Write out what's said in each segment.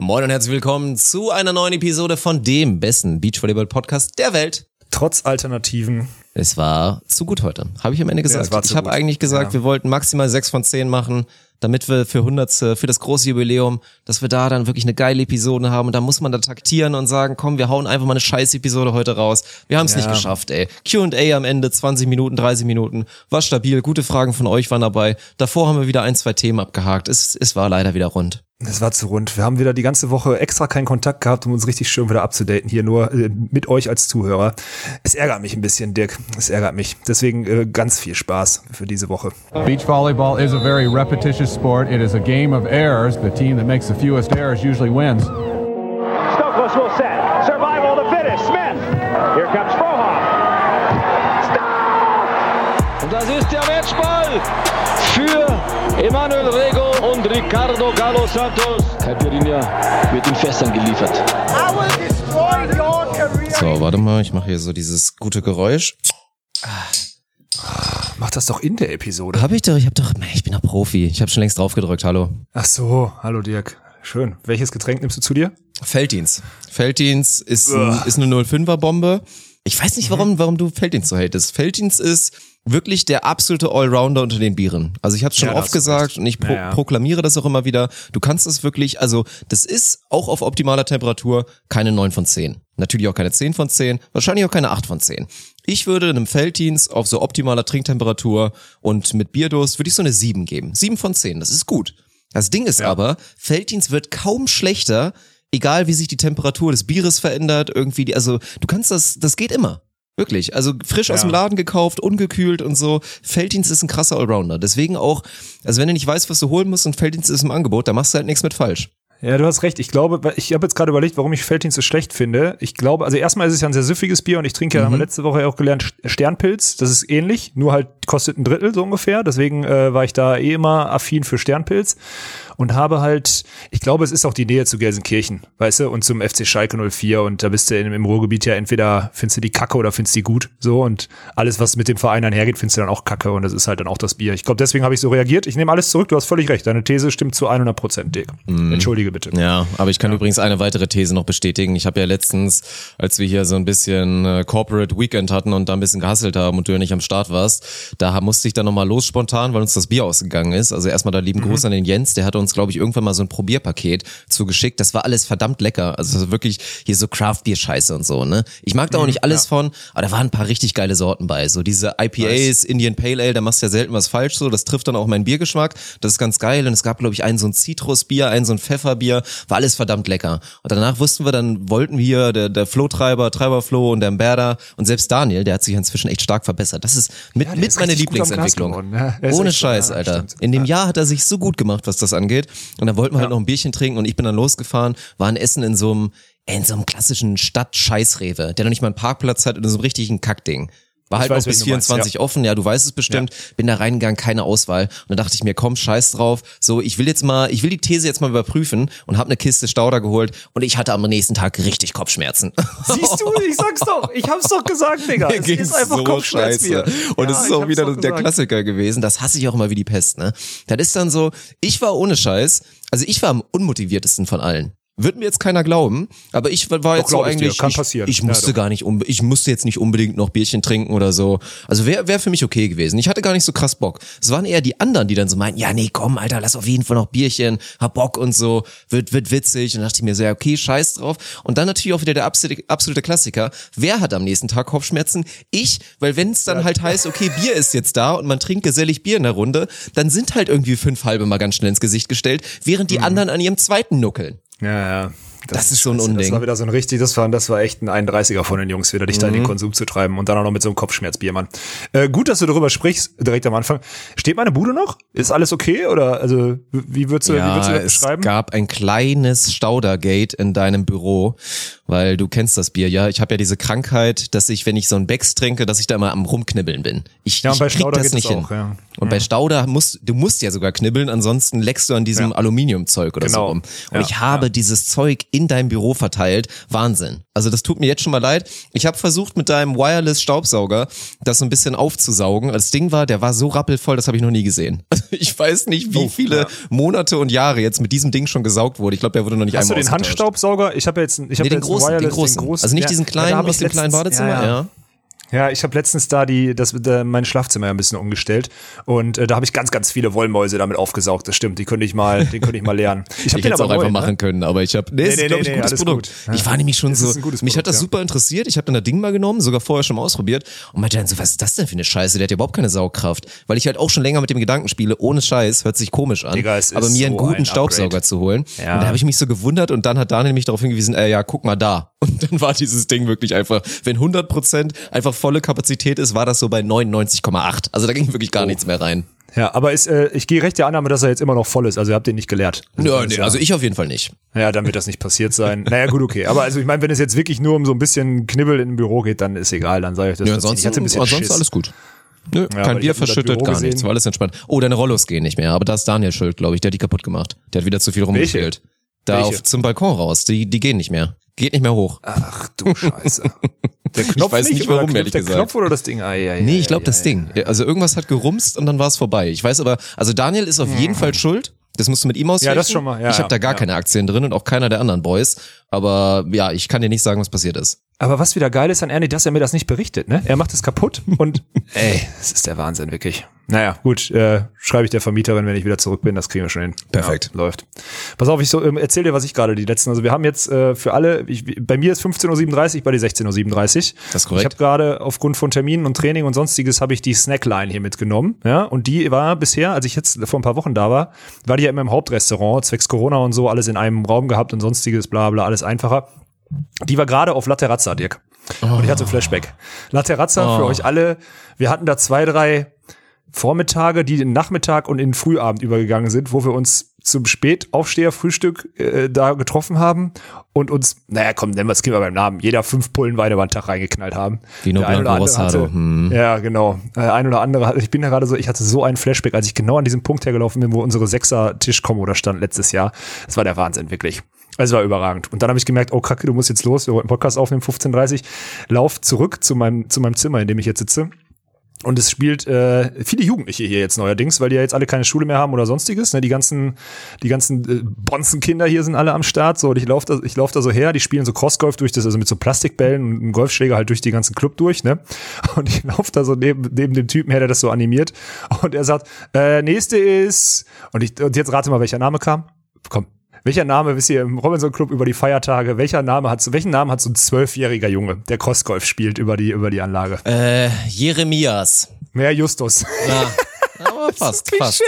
Moin und herzlich willkommen zu einer neuen Episode von dem besten Beachvolleyball-Podcast der Welt. Trotz Alternativen. Es war zu gut heute, habe ich am Ende gesagt. zu ich habe eigentlich gesagt, Ja. wir wollten maximal sechs von zehn machen, damit wir für 100. für das große Jubiläum, dass wir da dann wirklich eine geile Episode haben. Und da muss man da taktieren und sagen, komm, wir hauen einfach mal eine scheiß Episode heute raus. Wir haben es Ja. nicht geschafft, ey. Q&A am Ende, 20 Minuten, 30 Minuten, war stabil, gute Fragen von euch waren dabei. Davor haben wir wieder ein, zwei Themen abgehakt. Es, es war leider wieder rund. Es war zu rund. Wir haben wieder die ganze Woche extra keinen Kontakt gehabt, um uns richtig schön wieder abzudaten. Hier nur äh, mit euch als Zuhörer. Es ärgert mich ein bisschen, Dirk. Es ärgert mich. Deswegen äh, ganz viel Spaß für diese Woche. Beach volleyball is a very repetitious sport. It is a game of errors. The team that makes the fewest errors usually wins. Stokos will set. Survival of the fittest. Smith. Here comes Frohoff. Stop! Und das ist der Matchball für Emanuel Rego und Ricardo Galo Santos. Caipirinha wird in Fässern geliefert. I will destroy your career. So, warte mal, ich mache hier so dieses gute Geräusch. Mach das doch in der Episode. Hab ich doch, ich hab doch, ich bin doch Profi. Ich habe schon längst drauf gedrückt, hallo. Ach so, hallo Dirk. Schön. Welches Getränk nimmst du zu dir? Felddienst. Felddienst ist, ein, ist eine 05er Bombe. Ich weiß nicht, warum, warum du Felddienst so hatest. Felddienst ist wirklich der absolute Allrounder unter den Bieren. Also ich habe schon Ja, oft gesagt und ich pro Ja, ja. proklamiere das auch immer wieder. Du kannst es wirklich, also das ist auch auf optimaler Temperatur keine 9 von 10. Natürlich auch keine 10 von 10, wahrscheinlich auch keine 8 von 10. Ich würde einem Felddienst auf so optimaler Trinktemperatur und mit Bierdurst würde ich so eine 7 geben. 7 von 10, das ist gut. Das Ding ist aber, Felddienst wird kaum schlechter, egal wie sich die Temperatur des Bieres verändert, irgendwie, die, also du kannst das, das geht immer. Wirklich. Also frisch aus Ja. dem Laden gekauft, ungekühlt und so. Felddienst ist ein krasser Allrounder. Deswegen auch, also wenn du nicht weißt, was du holen musst und Felddienst ist im Angebot, dann machst du halt nichts mit falsch. Ja, du hast recht. Ich glaube, ich habe jetzt gerade überlegt, warum ich Felddienst so schlecht finde. Ich glaube, also erstmal ist es ja ein sehr süffiges Bier und ich trinke ja, haben wir letzte Woche ja auch gelernt, St- Sternpilz. Das ist ähnlich, nur halt kostet ein Drittel so ungefähr. Deswegen äh, war ich da eh immer affin für Sternpilz und habe halt, ich glaube, es ist auch die Nähe zu Gelsenkirchen, weißt du, und zum FC Schalke 04 und da bist du in, im Ruhrgebiet ja entweder findest du die Kacke oder findest die gut, so und alles, was mit dem Verein einhergeht, findest du dann auch Kacke und das ist halt dann auch das Bier. Ich glaube, deswegen habe ich so reagiert. Ich nehme alles zurück, du hast völlig recht. Deine These stimmt zu 100 Prozent, Dick. Entschuldige bitte. Ja, aber ich kann übrigens eine weitere These noch bestätigen. Ich habe ja letztens, als wir hier so ein bisschen äh, Corporate Weekend hatten und da ein bisschen gehasselt haben und du ja nicht am Start warst, da musste ich dann nochmal los spontan, weil uns das Bier ausgegangen ist. Also erstmal da lieben Gruß an den Jens, der hat uns, glaube ich, irgendwann mal so ein Probierpaket zugeschickt. Das war alles verdammt lecker. Also wirklich hier so Craft-Bier-Scheiße und so, ne? Ich mag da auch nicht alles von, aber da waren ein paar richtig geile Sorten bei. So diese IPAs, Indian Pale Ale, da machst du ja selten was falsch so. Das trifft dann auch meinen Biergeschmack. Das ist ganz geil. Und es gab, glaube ich, einen so ein Zitrusbier, einen so ein Pfefferbier. War alles verdammt lecker. Und danach wussten wir, dann wollten wir, der, der Flo-Treiber, Treiberflo und der Mberda und selbst Daniel, der hat sich inzwischen echt stark verbessert. Das ist mit, Ja, mit ist meine Lieblingsentwicklung. geworden, ja. Ist Ohne so, Scheiß, ja, Alter. stimmt. In dem Ja. Jahr hat er sich so gut gemacht, was das angeht. Und dann wollten wir halt noch ein Bierchen trinken und ich bin dann losgefahren, war ein Essen in so einem, in so einem klassischen Stadt-Scheißrewe, der noch nicht mal einen Parkplatz hat in so einem richtigen Kackding. War halt weiß, noch bis welchen du meinst, 24 offen, ja, du weißt es bestimmt. Bin da reingegangen, keine Auswahl. Und dann dachte ich mir, komm, scheiß drauf. So, ich will jetzt mal, ich will die These jetzt mal überprüfen und habe eine Kiste Stauder geholt und ich hatte am nächsten Tag richtig Kopfschmerzen. Siehst du, ich sag's doch. Ich hab's doch gesagt, Digga. Mir Es ist einfach so Kopfschmerzbier. scheiße. Und Ja, es ist ich auch wieder der gesagt. Klassiker gewesen. Das hasse ich auch immer wie die Pest, ne? Das ist dann so, ich war ohne Scheiß, also ich war am unmotiviertesten von allen. Wird mir jetzt keiner glauben, aber ich war jetzt so dir. eigentlich, Kann ich, passieren. ich Ja, musste doch. gar nicht, ich musste jetzt nicht unbedingt noch Bierchen trinken oder so. Also wäre wär für mich okay gewesen. Ich hatte gar nicht so krass Bock. Es waren eher die anderen, die dann so meinten, ja nee, komm, Alter, lass auf jeden Fall noch Bierchen, hab Bock und so, wird, wird witzig. Und dann dachte ich mir so, ja, okay, scheiß drauf. Und dann natürlich auch wieder der absolute, Klassiker. Wer hat am nächsten Tag Kopfschmerzen? Ich, weil wenn es dann halt heißt, okay, Bier ist jetzt da und man trinkt gesellig Bier in der Runde, dann sind halt irgendwie fünf halbe mal ganz schnell ins Gesicht gestellt, während Mhm. die anderen an ihrem zweiten nuckeln. Ja, ja. Das ist so ein. Unding. Das war wieder so ein richtig, das war, das war echt ein 31er von den Jungs, wieder dich da in Mhm. den Konsum zu treiben und dann auch noch mit so einem Kopfschmerzbier, Mann. Äh, gut, dass du darüber sprichst, direkt am Anfang. Steht meine Bude noch? Ist alles okay? Oder, also, wie würdest du, wie würdest du Ja, das es beschreiben? gab ein kleines Staudergate in deinem Büro, weil du kennst das Bier, ja. Ich habe ja diese Krankheit, dass ich, wenn ich so ein Becks trinke, dass ich da immer am rumknibbeln bin. Ich, Ja, ich bei krieg Stauder das geht nicht es hin. auch, ja. Und bei Stauder musst, du musst ja sogar knibbeln, ansonsten leckst du an diesem Ja. Aluminiumzeug oder so Genau. rum. Und Ja, ich habe dieses Zeug in deinem Büro verteilt. Wahnsinn. Also das tut mir jetzt schon mal leid. Ich habe versucht mit deinem Wireless Staubsauger das so ein bisschen aufzusaugen. Das Ding war, der war so rappelvoll, das habe ich noch nie gesehen. Ich weiß nicht, wie Oh, viele ja. Monate und Jahre jetzt mit diesem Ding schon gesaugt wurde. Ich glaube, der wurde noch nicht Hast du einmal den ausgetauscht. Handstaubsauger? Ich habe jetzt, ich habe Nee, den großen, einen den Wireless, großen. Also nicht Ja, diesen kleinen hab aus dem kleinen letztens- Badezimmer, ja. Ja. Ich habe letztens da die, das, äh, mein Schlafzimmer ja ein bisschen umgestellt und äh, da habe ich ganz, ganz viele Wollmäuse damit aufgesaugt. Das stimmt, die könnte ich mal, den könnte ich mal lernen. Ich Ich habe hätte es auch einfach neu, machen Ne? können, aber ich habe, nee, Nee, es ist nee, glaube nee, ein gutes Produkt. gut. Ja. Ich war nämlich schon Es so, gutes mich hat Produkt, das ja. super interessiert. Ich habe dann das Ding mal genommen, sogar vorher schon mal ausprobiert und meinte dann so, was ist das denn für eine Scheiße? Der hat ja überhaupt keine Saugkraft, weil ich halt auch schon länger mit dem Gedanken spiele, ohne Scheiß, hört sich komisch an, Digga, es aber ist mir einen so guten ein Staubsauger Upgrade. zu holen. Ja. Und da habe ich mich so gewundert und dann hat Daniel mich darauf hingewiesen, äh, ja, guck mal da. Und dann war dieses Ding wirklich einfach, wenn 100 Prozent einfach volle Kapazität ist, war das so bei 99,8. Also da ging wirklich gar nichts mehr rein. Ja, aber ist, äh, ich gehe recht der Annahme, dass er jetzt immer noch voll ist. Also ihr habt den nicht geleert. Also, Ja, ist nee, also ich auf jeden Fall nicht. Ja, dann wird das nicht passiert sein. Naja, gut, okay. Aber also ich meine, wenn es jetzt wirklich nur um so ein bisschen Knibbel in ein Büro geht, dann ist egal, dann sage ich das. Ja, ansonsten, ich hatte ansonsten alles gut. Nö, weil kein Bier das verschüttet, gar nichts, war alles entspannt. Oh, deine Rollos gehen nicht mehr, aber da ist Daniel schuld, glaube ich, der hat die kaputt gemacht. Der hat wieder zu viel rumgespielt. Da Welche? auf zum Balkon raus, die, die gehen nicht mehr. Geht nicht mehr hoch. Ach du Scheiße. Der Knopf weiß nicht, oder warum, knippt ehrlich der gesagt. Knopf oder das Ding? Ai, ai, Nee, ich glaube das Ding. Also irgendwas hat gerumst und dann war es vorbei. Ich weiß aber, also Daniel ist auf jeden Fall schuld. Das musst du mit ihm ausrechnen. das schon mal, ja, ich habe da ja, gar ja. keine Aktien drin und auch keiner der anderen Boys. Aber ja, ich kann dir nicht sagen, was passiert ist. Aber was wieder geil ist an Ernie, dass er mir das nicht berichtet, ne? Er macht es kaputt und ey, das ist der Wahnsinn, wirklich. Naja, gut, äh, schreibe ich der Vermieterin, wenn ich wieder zurück bin, das kriegen wir schon hin. Perfekt. Ja, läuft. Pass auf, ich so, ähm, erzähl dir, was ich gerade die letzten, also wir haben jetzt äh, für alle, ich, bei mir ist 15.37 Uhr, bei dir 16.37 Uhr. Das ist korrekt. Ich habe gerade aufgrund von Terminen und Training und sonstiges habe ich die Snackline hier mitgenommen, ja, und die war bisher, als ich jetzt vor ein paar Wochen da war, war die ja immer im Hauptrestaurant, zwecks Corona und so, alles in einem Raum gehabt und sonstiges, bla bla, alles einfacher. Die war gerade auf La Terrazza, Dirk. Und ich hatte ein Flashback. La Terrazza für euch alle. Wir hatten da zwei, drei Vormittage, die in den Nachmittag und in den Frühabend übergegangen sind, wo wir uns zum Spätaufsteher-Frühstück äh, da getroffen haben und uns, naja, komm, nennen wir es Kind mal beim Namen, jeder fünf Pullen Wein über den Tag reingeknallt haben. Vino Der ein Blanco oder andere Rosado, hatte- hm. Ja, genau. Äh, ein oder andere, hatte- ich bin ja gerade so, ich hatte so einen Flashback, als ich genau an diesem Punkt hergelaufen bin, wo unsere Sechser-Tischkommo da stand letztes Jahr. Das war der Wahnsinn, wirklich. Es war überragend. Und dann habe ich gemerkt, oh Kacke, du musst jetzt los, wir wollten Podcast aufnehmen, 15.30 Lauf zurück zu meinem, zu meinem Zimmer, in dem ich jetzt sitze. Und es spielt äh, viele Jugendliche hier jetzt neuerdings, weil die ja jetzt alle keine Schule mehr haben oder sonstiges. Ne? Die ganzen, die ganzen äh, Bonzenkinder hier sind alle am Start. So, und ich laufe da, ich lauf da so her, die spielen so Crossgolf durch das, also mit so Plastikbällen und einem Golfschläger halt durch die ganzen Club durch, ne? Und ich laufe da so neben, neben dem Typen her, der das so animiert. Und er sagt, äh, nächste ist, und ich, und jetzt rate mal, welcher Name kam. Komm. Welcher Name, wisst ihr, im Robinson Club über die Feiertage, welcher Name hat so, welchen Namen hat so ein zwölfjähriger Junge, der Crossgolf spielt über die, über die Anlage? Äh, Jeremias. Mehr Justus. Ja, aber fast, fast.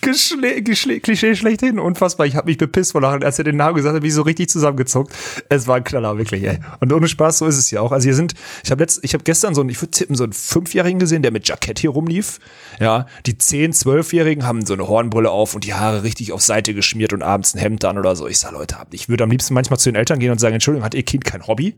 Klischee, Klischee, Klischee, Klischee schlechthin. Unfassbar. Ich habe mich bepisst vor Lachen, als er den Namen gesagt hat, bin ich so richtig zusammengezuckt. Es war ein Knaller, wirklich, ey. Und ohne Spaß, so ist es ja auch. Also hier sind, ich habe letzt, ich habe gestern so einen, ich würde tippen, so einen Fünfjährigen gesehen, der mit Jackett hier rumlief. Ja, die zehn, zwölfjährigen haben so eine Hornbrille auf und die Haare richtig auf Seite geschmiert und abends ein Hemd an oder so. Ich sag, Leute, ich würde am liebsten manchmal zu den Eltern gehen und sagen, Entschuldigung, hat ihr Kind kein Hobby?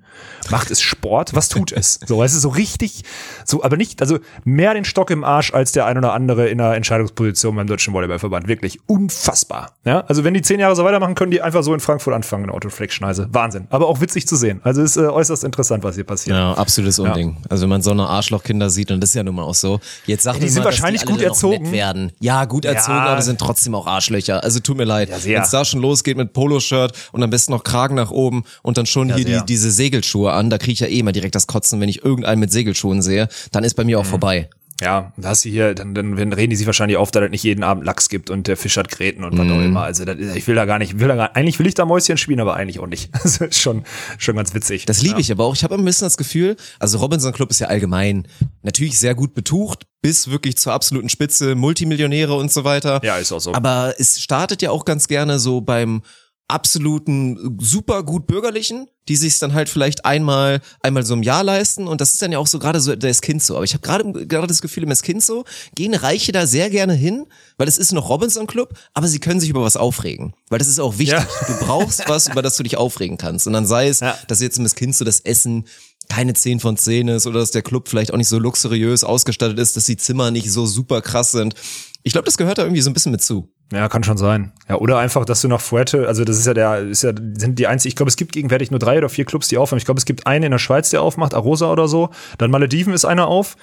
Macht es Sport? Was tut es? So, weißt du, so richtig, so, aber nicht, also mehr den Stock im Arsch als der ein oder andere in einer Entscheidungsposition beim Deutschen Volleyballverband. Wirklich unfassbar. Ja, also wenn die zehn Jahre so weitermachen, können die einfach so in Frankfurt anfangen, eine Autoflex-Schneise. Wahnsinn. Aber auch witzig zu sehen. Also ist äh, äußerst interessant, was hier passiert. Ja, absolutes Unding. Also wenn man so eine Arschlochkinder sieht, und das ist ja nun mal auch so, jetzt sagt die man sind mal, wahrscheinlich die gut erzogen. Werden. Ja, gut erzogen, Ja. aber sind trotzdem auch Arschlöcher. Also tut mir leid. sehr. Wenn es da schon losgeht mit Poloshirt und am besten noch Kragen nach oben und dann schon hier die, diese Segelschuhe an, da kriege ich ja eh immer direkt das Kotzen, wenn ich irgendeinen mit Segelschuhen sehe, dann ist bei Mhm. mir auch vorbei. Ja, da hast du hier, dann, dann reden die sich wahrscheinlich auf, dass es nicht jeden Abend Lachs gibt und der Fisch hat Gräten und was auch immer. Also das, ich will da gar nicht, will da gar, eigentlich will ich da Mäuschen spielen, aber eigentlich auch nicht. Das ist schon, schon ganz witzig. Das liebe ich aber auch. Ich habe ein bisschen das Gefühl, also Robinson Club ist ja allgemein natürlich sehr gut betucht, bis wirklich zur absoluten Spitze, Multimillionäre und so weiter. Ja, ist auch so. Aber es startet ja auch ganz gerne so beim absoluten super gut bürgerlichen, die sich dann halt vielleicht einmal einmal so im Jahr leisten und das ist dann ja auch so gerade so der Kind so. Aber ich habe gerade gerade das Gefühl im Kind so gehen Reiche da sehr gerne hin, weil es ist noch Robinson Club, aber sie können sich über was aufregen, weil das ist auch wichtig. Ja. Du brauchst was, über das du dich aufregen kannst und dann sei es, Ja. dass jetzt im Kind so das Essen keine 10 von 10 ist oder dass der Club vielleicht auch nicht so luxuriös ausgestattet ist, dass die Zimmer nicht so super krass sind. Ich glaube, das gehört da irgendwie so ein bisschen mit zu. Ja, kann schon sein. Ja, oder einfach, dass du nach Fuerte, also das ist ja der, ist ja, sind die einzigen, ich glaube, es gibt gegenwärtig nur drei oder vier Clubs, die aufmachen. Ich glaube, es gibt einen in der Schweiz, der aufmacht, Arosa oder so. Dann Malediven ist einer auf.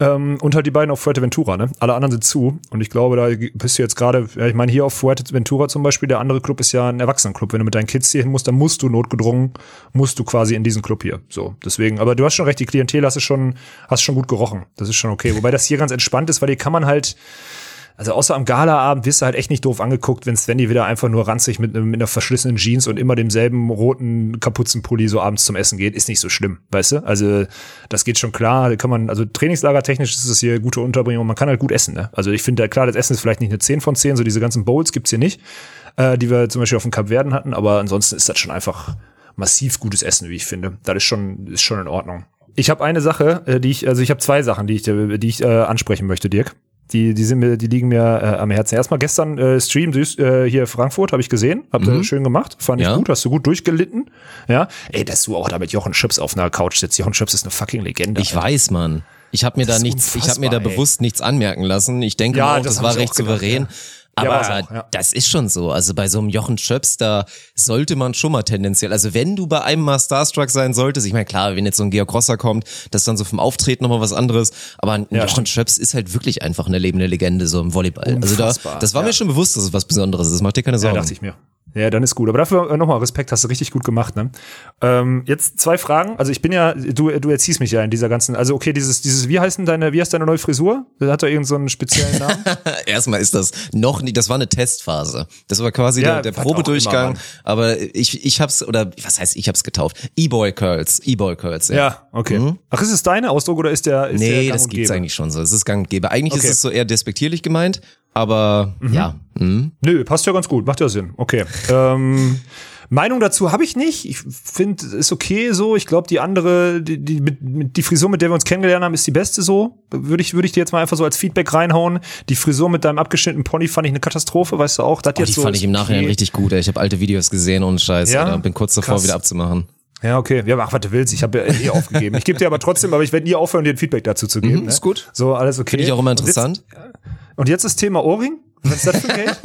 Ähm, und halt die beiden auf Fuerteventura, ne? Alle anderen sind zu. Und ich glaube, da bist du jetzt gerade, ja, ich meine, hier auf Fuerteventura zum Beispiel, der andere Club ist ja ein Erwachsenenclub. Wenn du mit deinen Kids hier hin musst, dann musst du notgedrungen, musst du quasi in diesen Club hier. So, deswegen, aber du hast schon recht, die Klientel hast du schon, hast schon gut gerochen. Das ist schon okay. Wobei das hier ganz entspannt ist, weil hier kann man halt, also außer am Galaabend wirst du halt echt nicht doof angeguckt, wenn Svenny wieder einfach nur ranzig mit, mit einer verschlissenen Jeans und immer demselben roten Kapuzenpulli so abends zum Essen geht, ist nicht so schlimm, weißt du? Also das geht schon klar, da kann man, also trainingslagertechnisch ist es hier gute Unterbringung, man kann halt gut essen, ne? Also ich finde, klar, das Essen ist vielleicht nicht eine 10 von 10, so diese ganzen Bowls gibt's hier nicht, äh, die wir zum Beispiel auf dem Kap Verden hatten, aber ansonsten ist das schon einfach massiv gutes Essen, wie ich finde. Das ist schon, ist schon in Ordnung. Ich habe eine Sache, äh, die ich, also ich habe zwei Sachen, die ich, die ich äh, ansprechen möchte, Dirk. Die, die sind mir, die liegen mir äh, am Herzen. Erstmal gestern äh, Stream äh, hier Frankfurt habe ich gesehen, habt ihr Mhm. schön gemacht, fand ich Ja. gut, hast du gut durchgelitten. Ja, ey, dass du auch da mit Jochen Schöps auf einer Couch sitzt. Jochen Schöps ist eine fucking Legende. Ich Alter. weiß, Mann. Ich habe mir Das da nichts, ich habe mir da ey. bewusst nichts anmerken lassen. Ich denke Ja, auch, das das, war recht gedacht, souverän. ja. Aber Ja, auch, ja. das ist schon so. Also bei so einem Jochen Schöps, da sollte man schon mal tendenziell, also wenn du bei einem mal Starstruck sein solltest, ich meine, klar, wenn jetzt so ein Georg Rosser kommt, das ist dann so vom Auftreten nochmal was anderes, aber ein Ja, Jochen. Schöps ist halt wirklich einfach eine lebende Legende so im Volleyball. Also da, Unfassbar, das war ja. mir schon bewusst, dass es was Besonderes ist. Mach dir keine Ja, Sorgen. dachte ich mir. Ja, dann ist gut. Aber dafür äh, nochmal Respekt, hast du richtig gut gemacht. Ne? Ähm, jetzt zwei Fragen. Also ich bin ja, du, du erziehst mich ja in dieser ganzen, also okay, dieses, dieses, wie heißt denn deine, wie heißt deine neue Frisur? Das hat doch irgendeinen so einen speziellen Namen. Erstmal ist das noch nie, das war eine Testphase. Das war quasi Ja, der, der immer, Probedurchgang. Mann. aber ich, ich hab's, oder was heißt, ich hab's getauft? E-Boy Curls. E-Boy Curls, ja. ja, okay. Ach, ist es deine Ausdruck oder ist der, ist der Mhm. Nee, gang das gibt's gäbe? eigentlich schon so. Es ist gang und gäbe. Eigentlich Okay. ist es so eher despektierlich gemeint, aber ja. Mhm. Nö, passt ja ganz gut, macht ja Sinn. Okay. ähm, Meinung dazu habe ich nicht. Ich finde, ist okay so. Ich glaube, die andere, die, die, mit, die Frisur, mit der wir uns kennengelernt haben, ist die beste so. Würde ich, würde ich dir jetzt mal einfach so als Feedback reinhauen. Die Frisur mit deinem abgeschnittenen Pony fand ich eine Katastrophe, weißt du auch. Das Oh, jetzt die so fand ich im Nachhinein okay. richtig gut. Ey. Ich habe alte Videos gesehen und Scheiß. Ja? Alter. Bin kurz davor, Krass. wieder abzumachen. Ja, okay. Ja, mach, was du willst. Ich habe ja eh aufgegeben. Ich gebe dir aber trotzdem, aber ich werde nie aufhören, dir ein Feedback dazu zu geben. Mhm, ne? ist gut. So, alles okay. Finde ich auch immer Und interessant. jetzt, und jetzt das Thema Ohrring. Was ist das für ein Gate?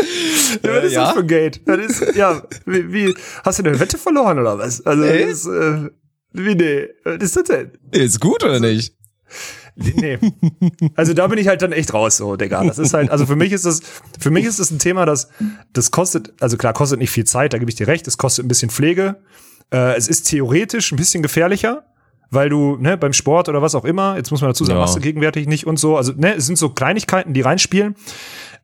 ja, was ist ja. das für ein Gate? Das ist, ja, wie, wie, hast du eine Wette verloren oder was? Also, Nee. das ist, äh, wie, nee, was ist das denn? Ist gut oder nicht? Nee. Also da bin ich halt dann echt raus, so, Digga. Das ist halt, also für mich ist das, für mich ist das ein Thema, das, das kostet, also klar, kostet nicht viel Zeit, da gebe ich dir recht, es kostet ein bisschen Pflege. Äh, es ist theoretisch ein bisschen gefährlicher, weil du, ne, beim Sport oder was auch immer, jetzt muss man dazu sagen, Ja. machst du gegenwärtig nicht und so. Also, ne, es sind so Kleinigkeiten, die reinspielen.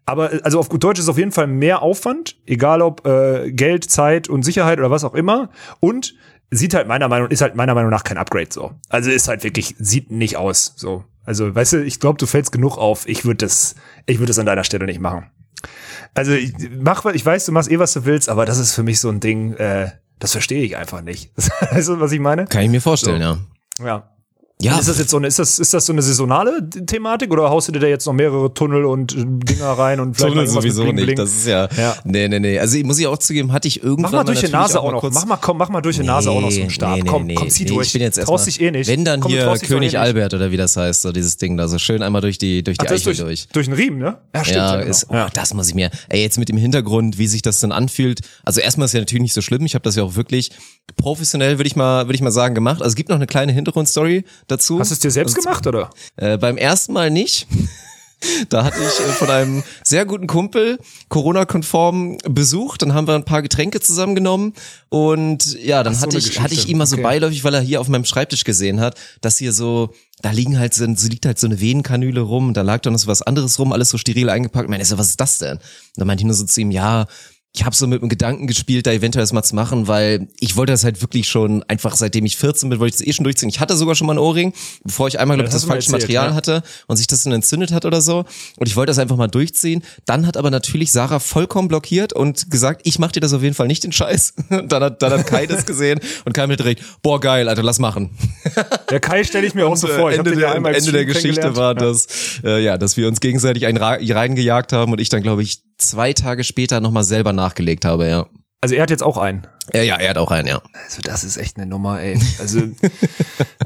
Aber äh, also auf gut Deutsch ist es auf jeden Fall mehr Aufwand, egal ob äh, Geld, Zeit und Sicherheit oder was auch immer. Und sieht halt meiner Meinung ist halt meiner Meinung nach kein Upgrade so. Also ist halt wirklich sieht nicht aus so. Also weißt du, ich glaube, du fällst genug auf. Ich würde das, ich würde das an deiner Stelle nicht machen. Also ich mach, ich weiß, du machst eh was du willst, aber das ist für mich so ein Ding. Äh, das verstehe ich einfach nicht. weißt du, was ich meine? Kann ich mir vorstellen, So. ja. Ja. Ja, Ist das jetzt so eine, ist das, ist das so eine saisonale Thematik oder haust du dir da jetzt noch mehrere Tunnel und Dinger rein und vielleicht Tunnel sowieso Bling nicht. Bling? Das ist ja, Ja. nee, nee, nee. Also muss ich auch zugeben, hatte ich irgendwann Mach mal durch die Nase auch noch. kurz- Mach mal, komm, mach mal durch die Nase auch noch so einen Stab. Nee, nee, komm, nee, komm, zieh nee, durch. Ich bin jetzt erst traust dich eh nicht. Wenn dann komm, hier König eh nicht. Albert oder wie das heißt, so dieses Ding da, so schön einmal durch die, durch die Ach, Eichel durch, durch. durch den Riemen, ne? Ja, stimmt. Ja, genau. ist, oh, ja. das muss ich mir. Ey, jetzt mit dem Hintergrund, wie sich das denn anfühlt. Also erstmal ist ja natürlich nicht so schlimm. Ich habe das ja auch wirklich professionell, würde ich mal, würde ich mal sagen, gemacht. Also es gibt noch eine kleine Hintergrundstory dazu. Hast du es dir selbst Also, gemacht, oder? Äh, beim ersten Mal nicht. Da hatte ich äh, von einem sehr guten Kumpel Corona-konform Besuch. Dann haben wir ein paar Getränke zusammengenommen und ja, dann Ach, so hatte ich hatte ich ihn mal so Okay. beiläufig, weil er hier auf meinem Schreibtisch gesehen hat, dass hier so da liegen halt so, liegt halt so eine Venenkanüle rum. Da lag dann noch so was anderes rum, alles so steril eingepackt. Ich meine, so, was ist das denn? Und dann meinte ich nur so zu ihm, ja. Ich habe so mit dem Gedanken gespielt, da eventuell das mal zu machen, weil ich wollte das halt wirklich schon einfach seitdem ich 14 bin, wollte ich das eh schon durchziehen. Ich hatte sogar schon mal ein Ohrring, bevor ich einmal glaub, ich, das das falsche erzählt, Material ja. hatte und sich das dann entzündet hat oder so. Und ich wollte das einfach mal durchziehen. Dann hat aber natürlich Sarah vollkommen blockiert und gesagt, ich mach dir das auf jeden Fall nicht den Scheiß. dann hat, dann hat Kai das gesehen und Kai mir direkt, boah geil, Alter, lass machen. Der Kai stelle ich mir auch so äh, vor. Ich Ende ja der, Ende der Geschichte war, dass, äh, ja, dass wir uns gegenseitig einen reingejagt haben und ich dann, glaube ich, zwei Tage später nochmal selber nachgelegt habe, ja. Also er hat jetzt auch einen. Ja, ja, er hat auch einen, ja. Also das ist echt eine Nummer, ey. Also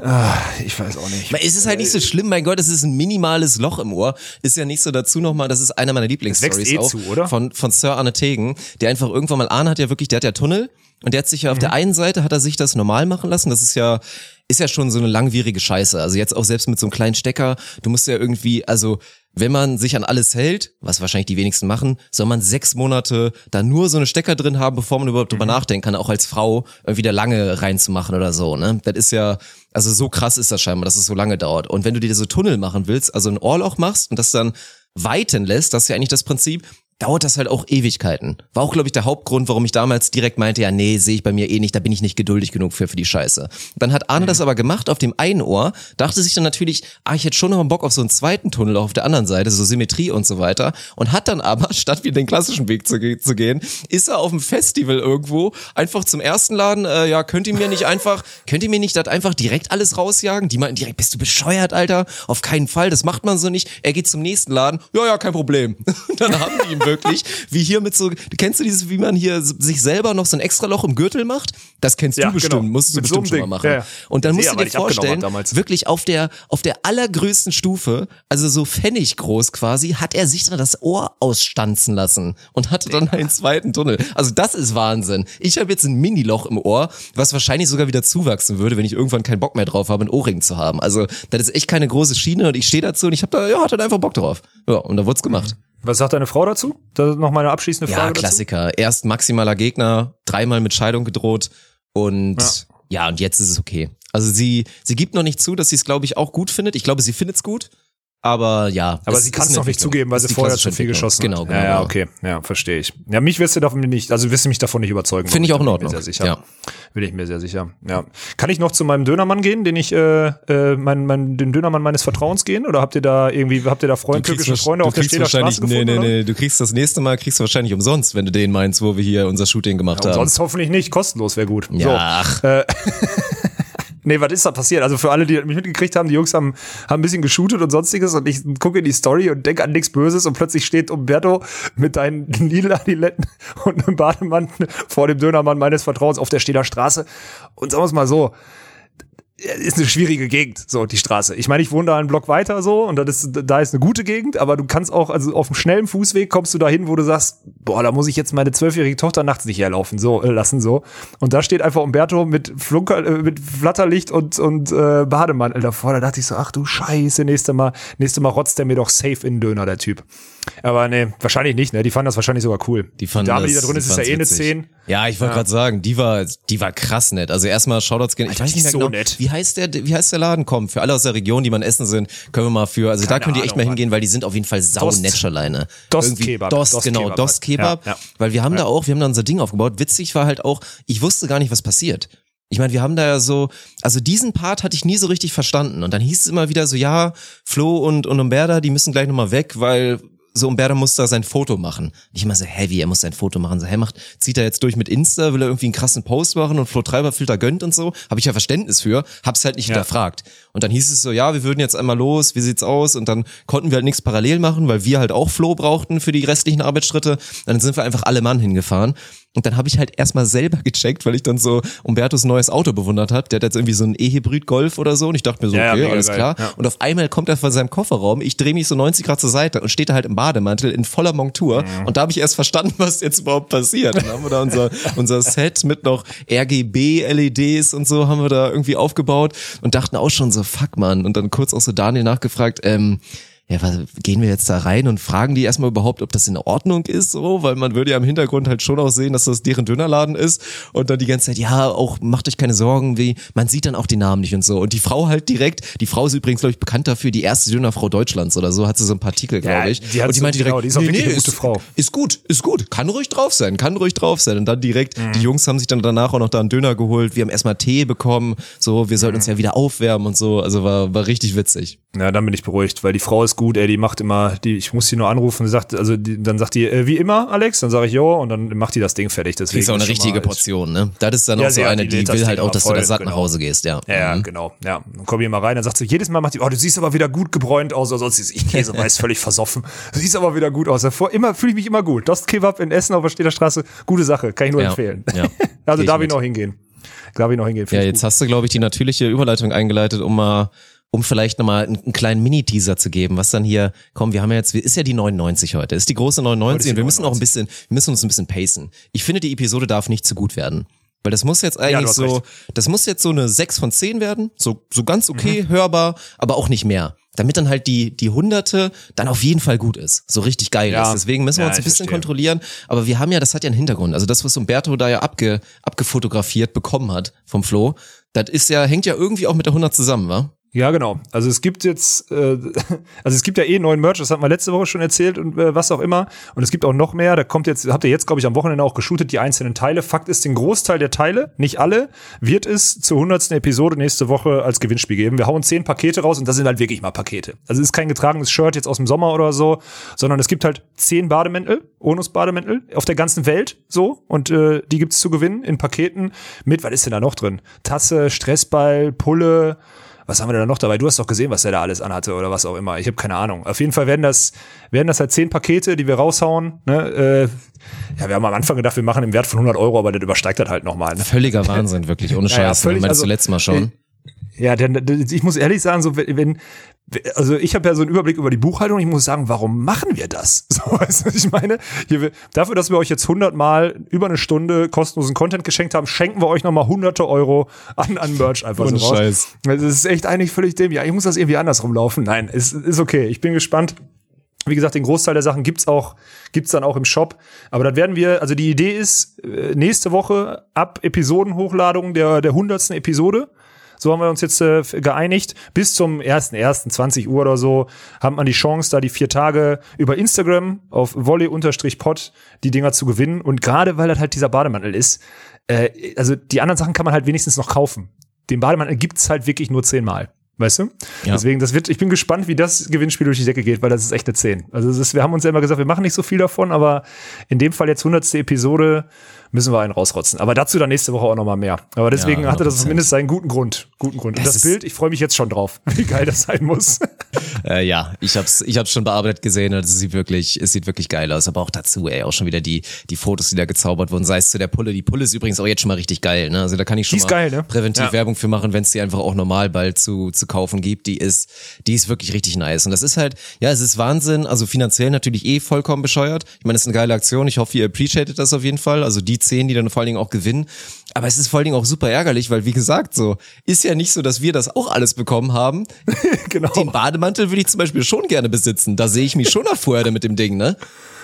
ah, ich weiß auch nicht. Aber es ist halt nicht so schlimm, mein Gott, es ist ein minimales Loch im Ohr. Ist ja nicht so dazu nochmal, das ist einer meiner Lieblingsstories eh auch zu, oder? von von Sir Arne Tegen, der einfach irgendwann mal Arne hat ja wirklich, der hat ja Tunnel und der hat sich ja auf der einen Seite hat er sich das normal machen lassen, das ist ja ist ja schon so eine langwierige Scheiße. Also jetzt auch selbst mit so einem kleinen Stecker, du musst ja irgendwie, also wenn man sich an alles hält, was wahrscheinlich die wenigsten machen, soll man sechs Monate da nur so eine Stecker drin haben, bevor man überhaupt drüber nachdenken kann, auch als Frau irgendwie da lange reinzumachen oder so, ne? Das ist ja, also so krass ist das scheinbar, dass es so lange dauert. Und wenn du dir so Tunnel machen willst, also ein Ohrloch machst und das dann weiten lässt, das ist ja eigentlich das Prinzip, dauert das halt auch Ewigkeiten. War auch, glaube ich, der Hauptgrund, warum ich damals direkt meinte, ja, nee, sehe ich bei mir eh nicht, da bin ich nicht geduldig genug für, für die Scheiße. Dann hat Arne das aber gemacht auf dem einen Ohr, dachte sich dann natürlich, ah, ich hätte schon noch mal Bock auf so einen zweiten Tunnel auf der anderen Seite, so Symmetrie und so weiter. Und hat dann aber, statt wie den klassischen Weg zu, zu gehen, ist er auf dem Festival irgendwo einfach zum ersten Laden, äh, ja, könnt ihr mir nicht einfach, könnt ihr mir nicht das einfach direkt alles rausjagen? Die meinten direkt, bist du bescheuert, Alter? Auf keinen Fall, das macht man so nicht. Er geht zum nächsten Laden, ja, ja, kein Problem. Dann haben die ihm wirklich, wie hier mit so, kennst du dieses, wie man hier sich selber noch so ein extra Loch im Gürtel macht? Das kennst Ja, du bestimmt, genau. musst du Mit so bestimmt einem schon mal Ding. machen. Ja. Und dann musst du dir abgenommen vorstellen, wirklich auf der, auf der allergrößten Stufe, also so Pfennig groß quasi, hat er sich dann das Ohr ausstanzen lassen und hatte dann einen zweiten Tunnel. Also das ist Wahnsinn. Ich habe jetzt ein Mini-Loch im Ohr, was wahrscheinlich sogar wieder zuwachsen würde, wenn ich irgendwann keinen Bock mehr drauf habe, einen Ohrring zu haben. Also das ist echt keine große Schiene und ich stehe dazu und ich habe da, ja, hatte einfach Bock drauf. Ja, und dann wurd's gemacht. Was sagt deine Frau dazu? Das ist noch meine abschließende Frage Ja, dazu. Klassiker. Erst maximaler Gegner, dreimal mit Scheidung gedroht und Ja. ja, und jetzt ist es okay. Also sie, sie gibt noch nicht zu, dass sie es, glaube ich, auch gut findet. Ich glaube, sie findet es gut. Aber ja. Aber sie kann es noch nicht zugeben, weil sie vorher zu viel geschossen Genau, hat. genau. Ja, ja, genau. okay. Ja, verstehe ich. Ja, mich wirst du davon nicht, also wirst du mich davon nicht überzeugen. Finde ich auch in Bin Ordnung. mir sehr sicher. Ja. Bin ich mir sehr sicher. Ja. Kann ich noch zu meinem Dönermann gehen, den ich, äh, äh, mein, mein, den Dönermann meines Vertrauens gehen? Oder habt ihr da irgendwie, habt ihr da Freunde, türkische Freunde auf der wahrscheinlich, Straße nee, gefunden? nee, oder? nee, du kriegst das nächste Mal, kriegst du wahrscheinlich umsonst, wenn du den meinst, wo wir hier unser Shooting gemacht Und haben. sonst hoffentlich nicht, kostenlos wäre gut. ja, ach, So. Nee, was ist da passiert? Also für alle, die mich mitgekriegt haben, die Jungs haben, haben ein bisschen geshootet und sonstiges und ich gucke in die Story und denke an nichts Böses und plötzlich steht Umberto mit deinen Lidl-Adiletten und einem Bademantel vor dem Dönermann meines Vertrauens auf der Stehler Straße. Und sagen wir es mal so, ist eine schwierige Gegend, so die Straße. Ich meine, ich wohne da einen Block weiter so und das ist, da ist eine gute Gegend, aber du kannst auch, also auf einem schnellen Fußweg kommst du dahin, wo du sagst, boah, da muss ich jetzt meine zwölfjährige Tochter nachts nicht herlaufen, so äh, lassen so. Und da steht einfach Umberto mit Flunker, äh, mit Flatterlicht und und äh, Bademantel davor. Da dachte ich so, ach du Scheiße, nächste Mal, nächste Mal rotzt der mir doch safe in den Döner, der Typ. Aber nee, wahrscheinlich nicht, ne? Die fanden das wahrscheinlich sogar cool. die fanden Dame, das, die da drin ist, ist ja eh eine witzig. 10. Ja, ich wollte gerade sagen, die war, die war krass nett. Also erstmal Shoutouts gehen. Ich weiß die nicht mehr so genau, nett. wie heißt der, wie heißt der Laden? Komm, für alle aus der Region, die man essen sind, können wir mal für, also da Keine könnt ihr echt Ahnung, mal hingehen, weil die sind auf jeden Fall sau Dost. nett alleine. Dost Irgendwie- Kebab. Dost, Dost genau, Kebab Dost halt. Kebab. Ja, ja. Weil wir haben da auch, wir haben da unser Ding aufgebaut. Witzig war halt auch, ich wusste gar nicht, was passiert. Ich meine, wir haben da ja so, also diesen Part hatte ich nie so richtig verstanden. Und dann hieß es immer wieder so, ja, Flo und, und Umberta, die müssen gleich nochmal weg, weil so Umberta muss da sein Foto machen. Und ich immer so, heavy, er muss sein Foto machen. So, hey, macht, zieht er jetzt durch mit Insta, will er irgendwie einen krassen Post machen und Flo Treiberfilter gönnt und so. Habe ich ja Verständnis für, hab's halt nicht hinterfragt. Und dann hieß es so, ja, wir würden jetzt einmal los, wie sieht's aus? Und dann konnten wir halt nichts parallel machen, weil wir halt auch Flo brauchten für die restlichen Arbeitsschritte. Und dann sind wir einfach alle Mann hingefahren. Und dann habe ich halt erstmal selber gecheckt, weil ich dann so Umbertos neues Auto bewundert hat. Der hat jetzt irgendwie so einen E-Hybrid Golf oder so. Und ich dachte mir so, Ja, okay, alles geil. klar. Ja. Und auf einmal kommt er von seinem Kofferraum. Ich drehe mich so 90 Grad zur Seite und steht da halt im Bademantel in voller Montur. Mhm. Und da habe ich erst verstanden, was jetzt überhaupt passiert. Dann haben wir da unser, unser Set mit noch RGB-LEDs und so haben wir da irgendwie aufgebaut und dachten auch schon so, fuck man. Und dann kurz auch so Daniel nachgefragt, ähm, ja, was, gehen wir jetzt da rein und fragen die erstmal überhaupt, ob das in Ordnung ist, so, weil man würde ja im Hintergrund halt schon auch sehen, dass das deren Dönerladen ist und dann die ganze Zeit, ja, auch macht euch keine Sorgen, wie, man sieht dann auch den Namen nicht und so und die Frau halt direkt, die Frau ist übrigens, glaube ich, bekannt dafür, die erste Dönerfrau Deutschlands oder so, hat sie so ein paar Artikel, glaube Ja, ich. die hat und die so- meinte direkt, genau, die ist auch wirklich eine gute ist, Frau. ist gut, ist gut, kann ruhig drauf sein, kann ruhig drauf sein und dann direkt, Mhm. die Jungs haben sich dann danach auch noch da einen Döner geholt, wir haben erstmal Tee bekommen, so, wir sollten Mhm. uns ja wieder aufwärmen und so, also war, war richtig witzig. Ja, dann bin ich beruhigt, weil die Frau ist gut, ey, die macht immer, die, ich muss die nur anrufen, sagt, also die, dann sagt die, äh, wie immer, Alex, dann sage ich jo und dann macht die das Ding fertig. Deswegen Kriegst auch eine ist richtige mal- Portion, ne? Das ist dann Ja, auch so ja, eine, die die, will halt auch, dass du voll, da satt nach genau. Hause gehst, ja. Ja, Mhm. genau. Ja, dann komme ich mal rein, dann sagt sie, jedes Mal macht die, oh, du siehst aber wieder gut gebräunt aus, oder sonst ist ich Käse weiß völlig versoffen. Du siehst aber wieder gut aus. Davor immer fühle ich mich immer gut. Dost Kebab in Essen auf der Städter Straße, gute Sache, kann ich nur Ja, empfehlen. ja. Also darf ich noch hingehen. Darf ich noch hingehen. Ja, jetzt gut. hast du, glaube ich, die natürliche Überleitung eingeleitet, um mal, um vielleicht nochmal einen, einen kleinen Mini-Teaser zu geben, was dann hier, komm, wir haben ja jetzt, ist ja die 99 heute, ist die große 99 die und wir müssen auch ein 99. bisschen, wir müssen uns ein bisschen pacen. Ich finde, die Episode darf nicht zu gut werden. Weil das muss jetzt eigentlich hast so, recht. das muss jetzt so eine 6 von 10 werden, so, so ganz okay, Mhm. hörbar, aber auch nicht mehr. Damit dann halt die, die Hunderte dann auf jeden Fall gut ist, so richtig geil Ja. ist. Deswegen müssen wir Ja, uns ein bisschen verstehe. kontrollieren. Aber wir haben ja, das hat ja einen Hintergrund. Also das, was Umberto da ja abge, abgefotografiert bekommen hat vom Flo, das ist ja, hängt ja irgendwie auch mit der 100 zusammen, wa? Ja, genau. Also es gibt jetzt, äh, also es gibt ja eh neuen Merch, das hatten wir letzte Woche schon erzählt und äh, was auch immer. Und es gibt auch noch mehr. Da kommt jetzt, habt ihr jetzt, glaube ich, am Wochenende auch geshootet, die einzelnen Teile. Fakt ist, den Großteil der Teile, nicht alle, wird es zur hundertsten Episode nächste Woche als Gewinnspiel geben. Wir hauen zehn Pakete raus und das sind halt wirklich mal Pakete. Also es ist kein getragenes Shirt jetzt aus dem Sommer oder so, sondern es gibt halt zehn Bademäntel, Onus-Bademäntel auf der ganzen Welt so und äh, die gibt's zu gewinnen in Paketen mit, was ist denn da noch drin? Tasse, Stressball, Pulle, was haben wir denn da noch dabei? Du hast doch gesehen, was der da alles anhatte oder was auch immer. Ich habe keine Ahnung. Auf jeden Fall werden das, werden das halt zehn Pakete, die wir raushauen. Ne? Äh, ja, wir haben am Anfang gedacht, wir machen im Wert von 100 Euro, aber das übersteigt das halt nochmal. Ne? Völliger Wahnsinn, wirklich, ohne Ja, ja, Scheiß. völlig, Meinst also, du letztes Mal schon? Ja, denn ich muss ehrlich sagen, so wenn, also ich habe ja so einen Überblick über die Buchhaltung. Ich muss sagen, warum machen wir das? So, weißt du, was ich meine, hier, dafür, dass wir euch jetzt 100 Mal über eine Stunde kostenlosen Content geschenkt haben, schenken wir euch nochmal hunderte Euro an, an Merch einfach Ohne so raus. Scheiß. Es ist echt eigentlich völlig dem. Ja, ich muss das irgendwie andersrum laufen. Nein, es ist okay. Ich bin gespannt. Wie gesagt, den Großteil der Sachen gibt's auch, gibt's dann auch im Shop. Aber das werden wir, also die Idee ist, äh, nächste Woche ab Episodenhochladung der, der hundertsten Episode. So haben wir uns jetzt äh, geeinigt. Bis zum 1.1., 20 Uhr oder so, hat man die Chance, da die vier Tage über Instagram auf volley-pod die Dinger zu gewinnen. Und gerade weil das halt dieser Bademantel ist, äh, also die anderen Sachen kann man halt wenigstens noch kaufen. Den Bademantel gibt's halt wirklich nur zehnmal. Weißt du? Ja. Deswegen, das wird, ich bin gespannt, wie das Gewinnspiel durch die Decke geht, weil das ist echt eine 10. Also ist, wir haben uns ja immer gesagt, wir machen nicht so viel davon, aber in dem Fall jetzt 100. Episode müssen wir einen rausrotzen. Aber dazu dann nächste Woche auch nochmal mehr. Aber deswegen Ja, hatte das 100%. zumindest seinen guten Grund. Guten Grund. Und Das Bild, ich freue mich jetzt schon drauf, wie geil das sein muss. Äh, ja, ich hab's, ich hab's schon bearbeitet gesehen und es sieht wirklich, es sieht wirklich geil aus. Aber auch dazu, ey, auch schon wieder die, die Fotos, die da gezaubert wurden, sei es zu der Pulle. Die Pulle ist übrigens auch jetzt schon mal richtig geil, ne? Also da kann ich schon mal geil, ne? präventiv Ja. Werbung für machen, wenn es die einfach auch normal bald zu, zu kaufen gibt. Die ist, die ist wirklich richtig nice. Und das ist halt, ja, es ist Wahnsinn. Also finanziell natürlich eh vollkommen bescheuert. Ich meine, es ist eine geile Aktion. Ich hoffe, ihr appreciated das auf jeden Fall. Also die zehn, die dann vor allen Dingen auch gewinnen. Aber es ist vor allen Dingen auch super ärgerlich, weil wie gesagt, so ist ja nicht so, dass wir das auch alles bekommen haben. genau. Den Bademantel würde ich zum Beispiel schon gerne besitzen. Da sehe ich mich schon nach vorher mit dem Ding, ne?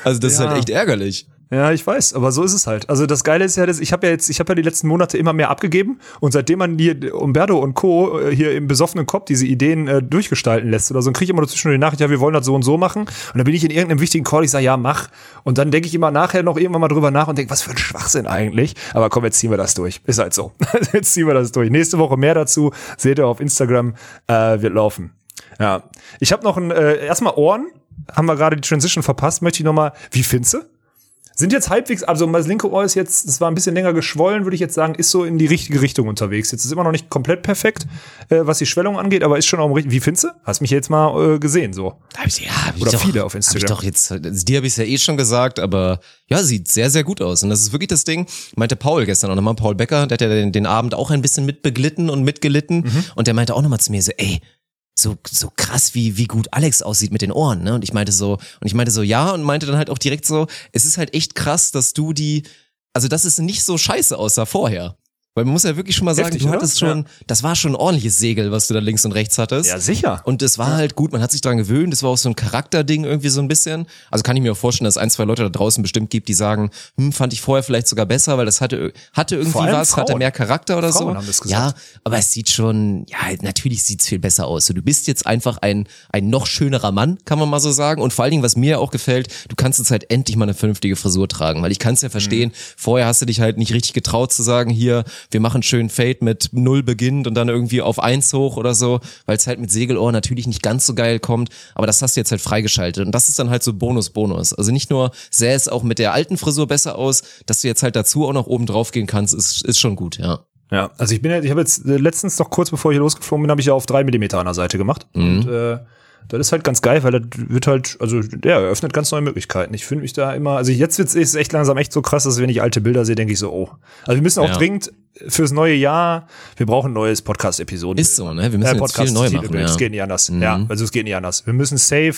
Also das ist Ja. halt echt ärgerlich. Ja, ich weiß, aber so ist es halt. Also das Geile ist ja, dass ich habe ja jetzt, ich habe ja die letzten Monate immer mehr abgegeben und seitdem man hier Umberto und Co. äh, hier im besoffenen Kopf diese Ideen äh, durchgestalten lässt oder so, dann kriege ich immer nur zwischendurch die Nachricht, ja, wir wollen das so und so machen. Und dann bin ich in irgendeinem wichtigen Call, ich sage, ja, mach. Und dann denke ich immer nachher noch irgendwann mal drüber nach und denke, was für ein Schwachsinn eigentlich. Aber komm, jetzt ziehen wir das durch. Ist halt so. jetzt ziehen wir das durch. Nächste Woche mehr dazu. Seht ihr auf Instagram, äh, wird laufen. Ja. Ich habe noch ein, äh, erstmal Ohren. Haben wir gerade die Transition verpasst. Möchte ich noch mal, wie findest du? Sind jetzt halbwegs, also das linke Ohr ist jetzt, das war ein bisschen länger geschwollen, würde ich jetzt sagen, ist so in die richtige Richtung unterwegs. Jetzt ist immer noch nicht komplett perfekt, äh, was die Schwellung angeht, aber ist schon auch im richtigen. Wie findest du? Hast mich jetzt mal äh, gesehen, so. Hab ich, ja, hab ich Oder doch, viele auf Hab Instagram. ich doch jetzt, also dir habe ich ja eh schon gesagt, aber ja, sieht sehr, sehr gut aus. Und das ist wirklich das Ding, meinte Paul gestern auch nochmal, Paul Becker, der hat ja den, den Abend auch ein bisschen mitbeglitten und mitgelitten. Mhm. Und der meinte auch nochmal zu mir so, ey, so, so krass, wie, wie gut Alex aussieht mit den Ohren, ne? Und ich meinte so, und ich meinte so, ja, und meinte dann halt auch direkt so, es ist halt echt krass, dass du die, also dass es nicht so scheiße aussah vorher. Weil man muss ja wirklich schon mal sagen, Heftig, du oder? hattest schon, das war schon ein ordentliches Segel, was du da links und rechts hattest. Ja, sicher. Und es war halt gut, man hat sich dran gewöhnt, es war auch so ein Charakterding irgendwie so ein bisschen. Also kann ich mir auch vorstellen, dass es ein, zwei Leute da draußen bestimmt gibt, die sagen, hm, fand ich vorher vielleicht sogar besser, weil das hatte, hatte irgendwie was, hatte Frauen. mehr Charakter oder Frauen so. haben das ja, gesagt. aber es sieht schon, ja, natürlich sieht's viel besser aus. So, du bist jetzt einfach ein, ein noch schönerer Mann, kann man mal so sagen. Und vor allen Dingen, was mir auch gefällt, du kannst jetzt halt endlich mal eine vernünftige Frisur tragen, weil ich kann es ja verstehen, Mhm. vorher hast du dich halt nicht richtig getraut zu sagen, hier, wir machen schön Fade mit null beginnt und dann irgendwie auf eins hoch oder so, weil es halt mit Segelohr natürlich nicht ganz so geil kommt, aber das hast du jetzt halt freigeschaltet und das ist dann halt so Bonus, Bonus. Also nicht nur sähe es auch mit der alten Frisur besser aus, dass du jetzt halt dazu auch noch oben drauf gehen kannst, ist, ist schon gut, ja. Ja, also ich bin ja, ich habe jetzt äh, letztens noch kurz bevor ich hier losgeflogen bin, habe ich ja auf drei Millimeter an der Seite gemacht. Und äh, das ist halt ganz geil, weil das wird halt, also der eröffnet ganz neue Möglichkeiten. Ich finde mich da immer, also jetzt wird's ist echt langsam echt so krass, dass wenn ich alte Bilder sehe, denke ich so, oh. Also wir müssen auch Ja. dringend fürs neue Jahr, wir brauchen ein neues Podcast-Episoden. Ist so, ne? Wir müssen jetzt viel neu machen, Es ja. geht nicht anders. Ja, also es geht nicht anders. Wir müssen safe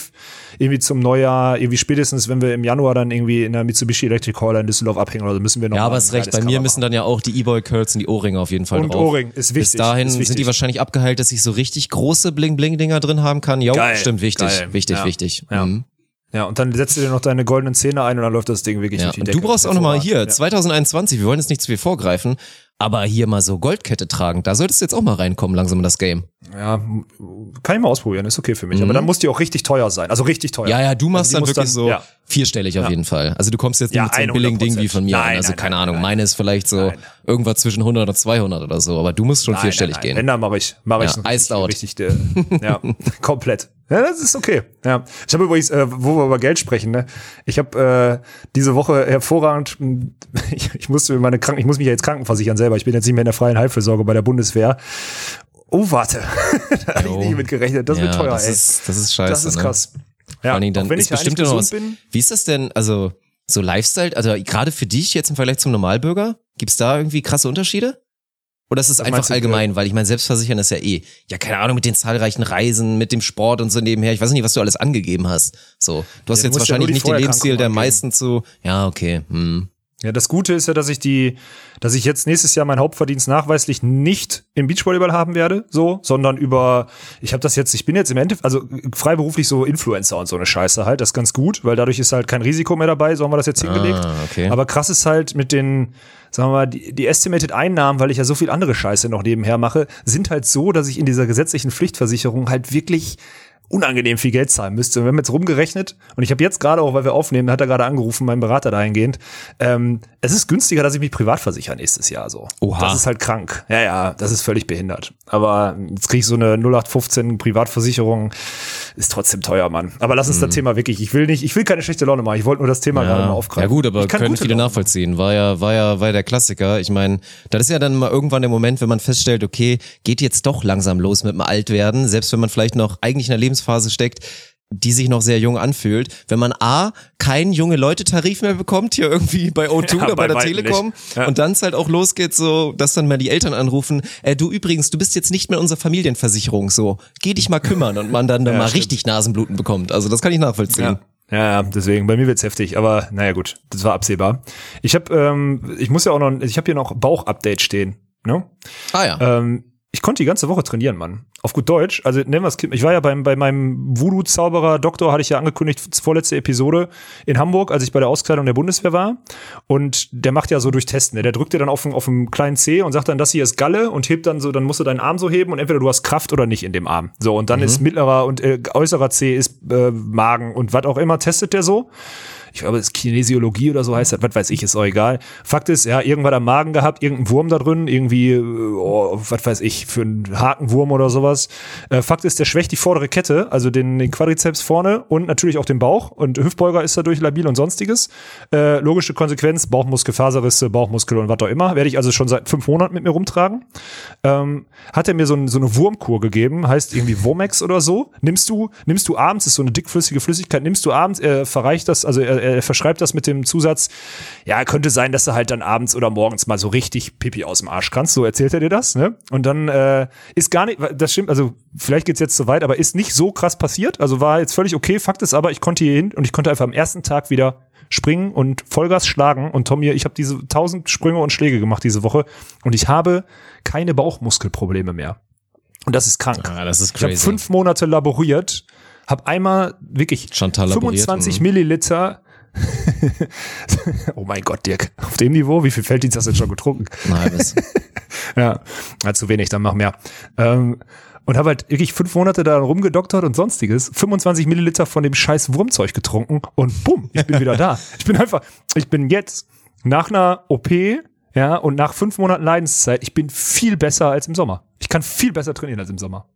irgendwie zum Neujahr, irgendwie spätestens, wenn wir im Januar dann irgendwie in der Mitsubishi Electric Hall in Düsseldorf abhängen oder so, müssen wir noch Ja, aber ist recht. Bei mir müssen dann ja auch die E-Boy-Curls und die Ohrringe auf jeden Fall Und drauf. Ohrring ist wichtig, Bis dahin ist sind die wichtig. wahrscheinlich abgeheilt, dass ich so richtig große Bling-Bling-Dinger drin haben kann. Jo, Geil, stimmt, wichtig, geil. wichtig, Ja. wichtig. Ja. Mhm. Ja, und dann setzt du dir noch deine goldenen Zähne ein und dann läuft das Ding wirklich Ja. durch die Und Decke. du brauchst auch nochmal hier, Hervorragend. 2021, wir wollen jetzt nicht zu viel vorgreifen, aber hier mal so Goldkette tragen, da solltest du jetzt auch mal reinkommen langsam in das Game. Ja, kann ich mal ausprobieren, ist okay für mich. Aber dann muss die auch richtig teuer sein. Also richtig teuer. Mhm. Ja, ja, du machst Also dann wirklich so ja. Vierstellig auf Ja. jeden Fall. Also du kommst jetzt nicht Ja, mit so einem billigen Ding wie von mir Nein, an. Also nein, keine nein, Ahnung, meine ist vielleicht so irgendwas zwischen 100 und 200 oder so, aber du musst schon vierstellig gehen. Wenn, dann mache ich, mache ich iced out. richtig, äh, ja, komplett. Ja, das ist okay. Ja, ich habe übrigens, äh, wo wir über Geld sprechen, ne, ich habe äh, diese Woche hervorragend, ich, ich musste meine Kranken, ich muss mich ja jetzt krankenversichern selber. Ich bin jetzt nicht mehr in der freien Heilfürsorge bei der Bundeswehr. Oh, warte, da hatte ich nicht mit gerechnet. Das ja, wird teuer, das ey. ist, das ist scheiße. das ist ne? Ja, Vor allen Dingen dann ist ich ja bestimmt ja noch was. bin. Wie ist das denn, also so Lifestyle, also gerade für dich jetzt im Vergleich zum Normalbürger, gibt's da irgendwie krasse Unterschiede? Oder ist es Was einfach du, allgemein, weil ich meine, Selbstversichern ist ja eh, ja keine Ahnung, mit den zahlreichen Reisen, mit dem Sport und so nebenher, ich weiß nicht, was du alles angegeben hast. So, du hast du jetzt ja wahrscheinlich die nicht den Lebensstil der meisten zu, ja okay, hm. Ja, das Gute ist ja, dass ich die, dass ich jetzt nächstes Jahr meinen Hauptverdienst nachweislich nicht im Beachvolleyball haben werde, so, sondern über, ich habe das jetzt, ich bin jetzt im Endeffekt, also freiberuflich so Influencer und so eine Scheiße halt, das ist ganz gut, weil dadurch ist halt kein Risiko mehr dabei, so haben wir das jetzt hingelegt. Ah, okay. Aber krass ist halt mit den, sagen wir mal, die, die Estimated Einnahmen, weil ich ja so viel andere Scheiße noch nebenher mache, sind halt so, dass ich in dieser gesetzlichen Pflichtversicherung halt wirklich unangenehm viel Geld zahlen müsste. Und wir haben jetzt rumgerechnet und ich habe jetzt gerade auch, weil wir aufnehmen, hat er gerade angerufen, mein Berater dahingehend, ähm, es ist günstiger, dass ich mich privat versichere nächstes Jahr so. Oha. Das ist halt krank. Ja, ja, das ist völlig behindert. Aber jetzt kriege ich so eine 0815 Privatversicherung, ist trotzdem teuer, Mann. Aber lass uns das Thema wirklich, ich will nicht, ich will keine schlechte Laune machen, ich wollte nur das Thema gerade mal Ja, aufgreifen. ja gut, aber können viele Laune nachvollziehen. War ja, war ja, war ja der Klassiker. Ich meine, das ist ja dann mal irgendwann der Moment, wenn man feststellt, okay, geht jetzt doch langsam los mit dem Altwerden, selbst wenn man vielleicht noch eigentlich in einer Lebensphase steckt, die sich noch sehr jung anfühlt. Wenn man A, keinen junge Leute-Tarif mehr bekommt, hier irgendwie bei O2 Ja, oder bei, bei der Telekom. Ja. und dann es halt auch losgeht, so, dass dann mal die Eltern anrufen, äh, du übrigens, du bist jetzt nicht mehr unsere Familienversicherung, so, geh dich mal kümmern und man dann, dann Ja, mal stimmt. richtig Nasenbluten bekommt. Also das kann ich nachvollziehen. Ja, deswegen, bei mir wird's heftig, aber naja gut, das war absehbar. Ich habe, ähm, ich muss ja auch noch, ich habe hier noch Bauch-Update stehen. Ne? Ah ja. Ähm, ich konnte die ganze Woche trainieren, Mann. Auf gut Deutsch. Also nennen wir es, ich war ja beim, bei meinem Voodoo-Zauberer Doktor, hatte ich ja angekündigt, vorletzte Episode in Hamburg, als ich bei der Auskleidung der Bundeswehr war. Und der macht ja so durch Testen. Ne? Der drückt dir dann auf, auf dem kleinen C und sagt dann, das hier ist Galle und hebt dann so, dann musst du deinen Arm so heben und entweder du hast Kraft oder nicht in dem Arm. So, und dann ist mittlerer und äh, äußerer C ist äh, Magen und was auch immer testet der so ich glaube, es ist Kinesiologie oder so heißt das, was weiß ich, ist auch egal. Fakt ist, ja, irgendwas am Magen gehabt, irgendein Wurm da drin, irgendwie, äh, oh, was weiß ich, für einen Hakenwurm oder sowas. Äh, Fakt ist, der schwächt die vordere Kette, also den, den Quadrizeps vorne und natürlich auch den Bauch und Hüftbeuger ist dadurch labil und sonstiges. Äh, logische Konsequenz, Bauchmuskel, Faserrisse, Bauchmuskel und was auch immer, werde ich also schon seit fünf Monaten mit mir rumtragen. Ähm, hat er mir so, ein, so eine Wurmkur gegeben, heißt irgendwie Womex oder so. Nimmst du, nimmst du abends, ist so eine dickflüssige Flüssigkeit, nimmst du abends, er verreicht das, also er, er verschreibt das mit dem Zusatz, ja, könnte sein, dass du halt dann abends oder morgens mal so richtig Pipi aus dem Arsch kannst, so erzählt er dir das, ne? Und dann äh, ist gar nicht, das stimmt, also vielleicht geht's jetzt zu weit, aber ist nicht so krass passiert, also war jetzt völlig okay. Fakt ist aber, ich konnte hier hin und ich konnte einfach am ersten Tag wieder springen und Vollgas schlagen und Tommy, ich habe diese tausend Sprünge und Schläge gemacht diese Woche und ich habe keine Bauchmuskelprobleme mehr. Und das ist krank. Ah, das ist Ich habe fünf Monate laboriert, habe einmal wirklich Chantal laboriert, 25 mhm. Milliliter. oh mein Gott, Dirk, auf dem Niveau, wie viel Felddienst hast du jetzt schon getrunken? Ein halbes. Ja, ja, zu wenig, dann mach mehr. Ähm, und habe halt wirklich fünf Monate da rumgedoktert und sonstiges, 25 Milliliter von dem scheiß Wurmzeug getrunken und bumm, ich bin wieder da. Ich bin einfach, ich bin jetzt nach einer OP Ja, und nach fünf Monaten Leidenszeit, ich bin viel besser als im Sommer. Ich kann viel besser trainieren als im Sommer.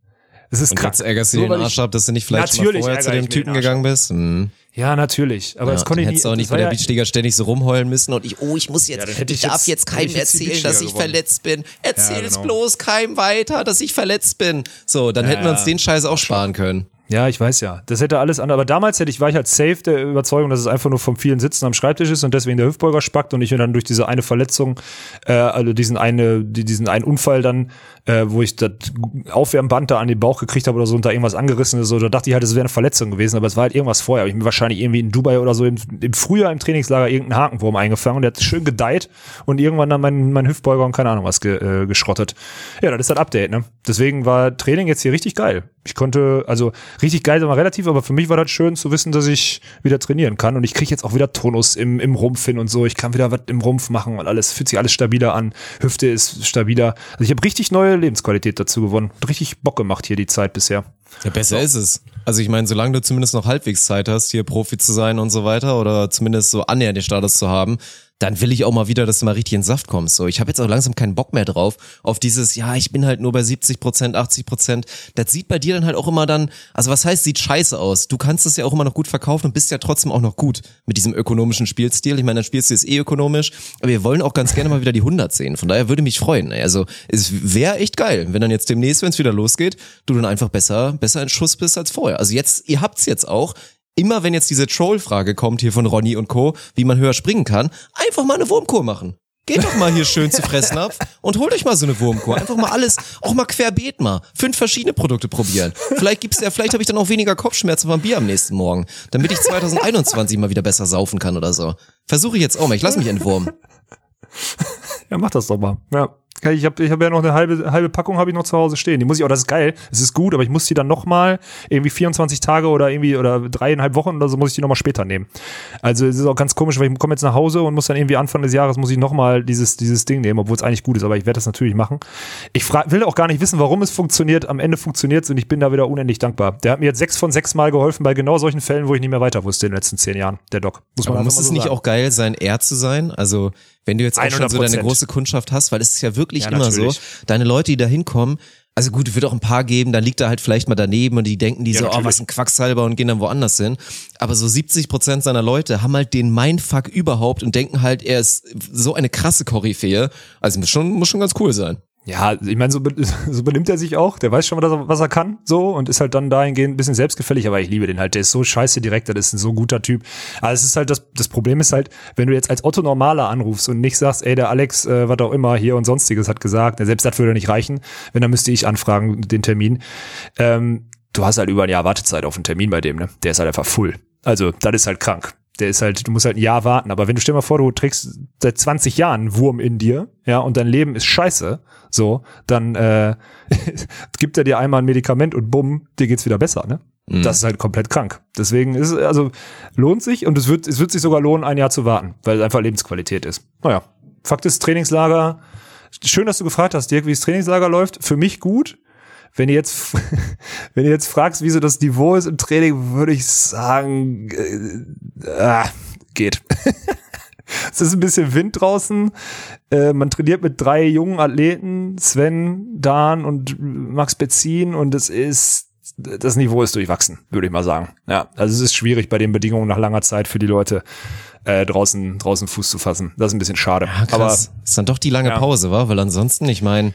Es ist Und krass. jetzt ärgerst du den Arsch ab, dass du nicht vielleicht schon mal Natürlich vorher zu dem Typen gegangen bist. Hm. Ja, natürlich. Aber Ja, das konnte ich du auch nicht bei der Beachliga ständig so rumheulen müssen und ich, oh, ich muss jetzt, Ja, ich, ich darf jetzt- keinem jetzt erzählen, dass ich gewonnen. verletzt bin. Erzähl Ja, es genau. bloß keinem weiter, dass ich verletzt bin. So, dann hätten wir uns den Scheiß auch sparen können. Ja, ich weiß ja. Das hätte alles an. Aber damals hätte ich, war ich halt safe der Überzeugung, dass es einfach nur vom vielen Sitzen am Schreibtisch ist und deswegen der Hüftbeuger spackt und ich mir dann durch diese eine Verletzung, äh, also diesen eine, die- diesen einen Unfall dann, äh, wo ich das Aufwärmband da an den Bauch gekriegt habe oder so und da irgendwas angerissen ist, so, da dachte ich halt, es wäre eine Verletzung gewesen, aber es war halt irgendwas vorher. Ich mir wahrscheinlich irgendwie in Dubai oder so im, im Frühjahr im Trainingslager irgendeinen Hakenwurm eingefangen und der hat schön gedeiht und irgendwann dann mein, mein Hüftbeuger und keine Ahnung was ge, äh, geschrottet. Ja, das ist das Update, ne? Deswegen war Training jetzt hier richtig geil. Ich konnte, also richtig geil immer relativ, aber für mich war das schön zu wissen, dass ich wieder trainieren kann und ich kriege jetzt auch wieder Tonus im, im Rumpf hin und so. Ich kann wieder was im Rumpf machen und alles fühlt sich alles stabiler an. Hüfte ist stabiler. Also ich habe richtig neue Lebensqualität dazu gewonnen. Richtig Bock gemacht hier die Zeit bisher. Ja, besser ist es. Also ich meine, solange du zumindest noch halbwegs Zeit hast, hier Profi zu sein und so weiter oder zumindest so annähernd den Status zu haben, dann will ich auch mal wieder, dass du mal richtig in Saft kommst. So, ich habe jetzt auch langsam keinen Bock mehr drauf auf dieses, ja, ich bin halt nur bei 70 Prozent, 80 Prozent. Das sieht bei dir dann halt auch immer dann, also was heißt, sieht scheiße aus. Du kannst es ja auch immer noch gut verkaufen und bist ja trotzdem auch noch gut mit diesem ökonomischen Spielstil. Ich meine, dein Spielstil ist eh ökonomisch, aber wir wollen auch ganz gerne mal wieder die 100 sehen. Von daher würde mich freuen. Also es wäre echt geil, wenn dann jetzt demnächst, wenn es wieder losgeht, du dann einfach besser, besser in Schuss bist als vorher. Also jetzt, ihr habt's jetzt auch. Immer wenn jetzt diese Troll-Frage kommt hier von Ronny und Co., wie man höher springen kann, einfach mal eine Wurmkur machen. Geht doch mal hier schön zu Fressnapf und holt euch mal so eine Wurmkur. Einfach mal alles, auch mal querbeet mal. Fünf verschiedene Produkte probieren. Vielleicht gibt's ja, vielleicht habe ich dann auch weniger Kopfschmerzen beim Bier am nächsten Morgen, damit ich 2021 mal wieder besser saufen kann oder so. Versuche ich jetzt auch mal. Ich lass mich entwurmen. Ja, mach das doch mal. Ja. Ich habe ich hab ja noch eine halbe, halbe Packung habe ich noch zu Hause stehen. Die muss ich auch, das ist geil, es ist gut, aber ich muss die dann nochmal irgendwie 24 Tage oder irgendwie oder dreieinhalb Wochen oder so muss ich die nochmal später nehmen. Also es ist auch ganz komisch, weil ich komme jetzt nach Hause und muss dann irgendwie Anfang des Jahres muss ich nochmal dieses, dieses Ding nehmen, obwohl es eigentlich gut ist, aber ich werde das natürlich machen. Ich frag, will auch gar nicht wissen, warum es funktioniert. Am Ende funktioniert es und ich bin da wieder unendlich dankbar. Der hat mir jetzt sechs von sechs Mal geholfen bei genau solchen Fällen, wo ich nicht mehr weiter wusste in den letzten zehn Jahren, der Doc. Muss Aber einfach muss es so nicht sagen. auch geil sein, er zu sein? Also, wenn du jetzt auch schon so deine 100%. große Kundschaft hast, weil es ist ja wirklich Ja, immer so, natürlich. deine Leute, die da hinkommen, also gut, es wird auch ein paar geben, da liegt er halt vielleicht mal daneben und die denken die Ja, so, oh, natürlich. was ein Quacksalber und gehen dann woanders hin. Aber so 70 Prozent seiner Leute haben halt den Mindfuck überhaupt und denken halt, er ist so eine krasse Koryphäe. Also muss schon, muss schon ganz cool sein. Ja, ich meine, so, so benimmt er sich auch. Der weiß schon, was er, was er kann, so und ist halt dann dahingehend ein bisschen selbstgefällig, aber ich liebe den halt. Der ist so scheiße direkt, das ist ein so guter Typ. Aber es ist halt das, das Problem ist halt, wenn du jetzt als Otto Normaler anrufst und nicht sagst, ey, der Alex, äh, was auch immer hier und sonstiges hat gesagt, selbst das würde nicht reichen, wenn dann müsste ich anfragen, den Termin. Ähm, du hast halt über ein Jahr Wartezeit auf einen Termin bei dem, ne? Der ist halt einfach full. Also, das ist halt krank. Der ist halt, du musst halt ein Jahr warten. Aber wenn du stell dir mal vor, du trägst seit 20 Jahren einen Wurm in dir, ja, und dein Leben ist scheiße, so, dann äh, gibt er dir einmal ein Medikament und bumm, dir geht's wieder besser, ne? Das ist halt komplett krank. Deswegen ist es, also lohnt sich und es wird, es wird sich sogar lohnen, ein Jahr zu warten, weil es einfach Lebensqualität ist. Naja, Fakt ist, Trainingslager, schön, dass du gefragt hast, Dirk, wie das Trainingslager läuft. Für mich gut. Wenn ihr jetzt, wenn ihr jetzt fragst, wie so das Niveau ist im Training, würde ich sagen, äh, ah, geht. es ist ein bisschen Wind draußen. Äh, man trainiert mit drei jungen Athleten, Sven, Dan und Max Bezin und es ist das Niveau ist durchwachsen, würde ich mal sagen. Ja, also es ist schwierig bei den Bedingungen nach langer Zeit für die Leute äh, draußen draußen Fuß zu fassen. Das ist ein bisschen schade. Ja, krass. ist dann doch die lange Ja. Pause, war? Weil ansonsten, ich meine,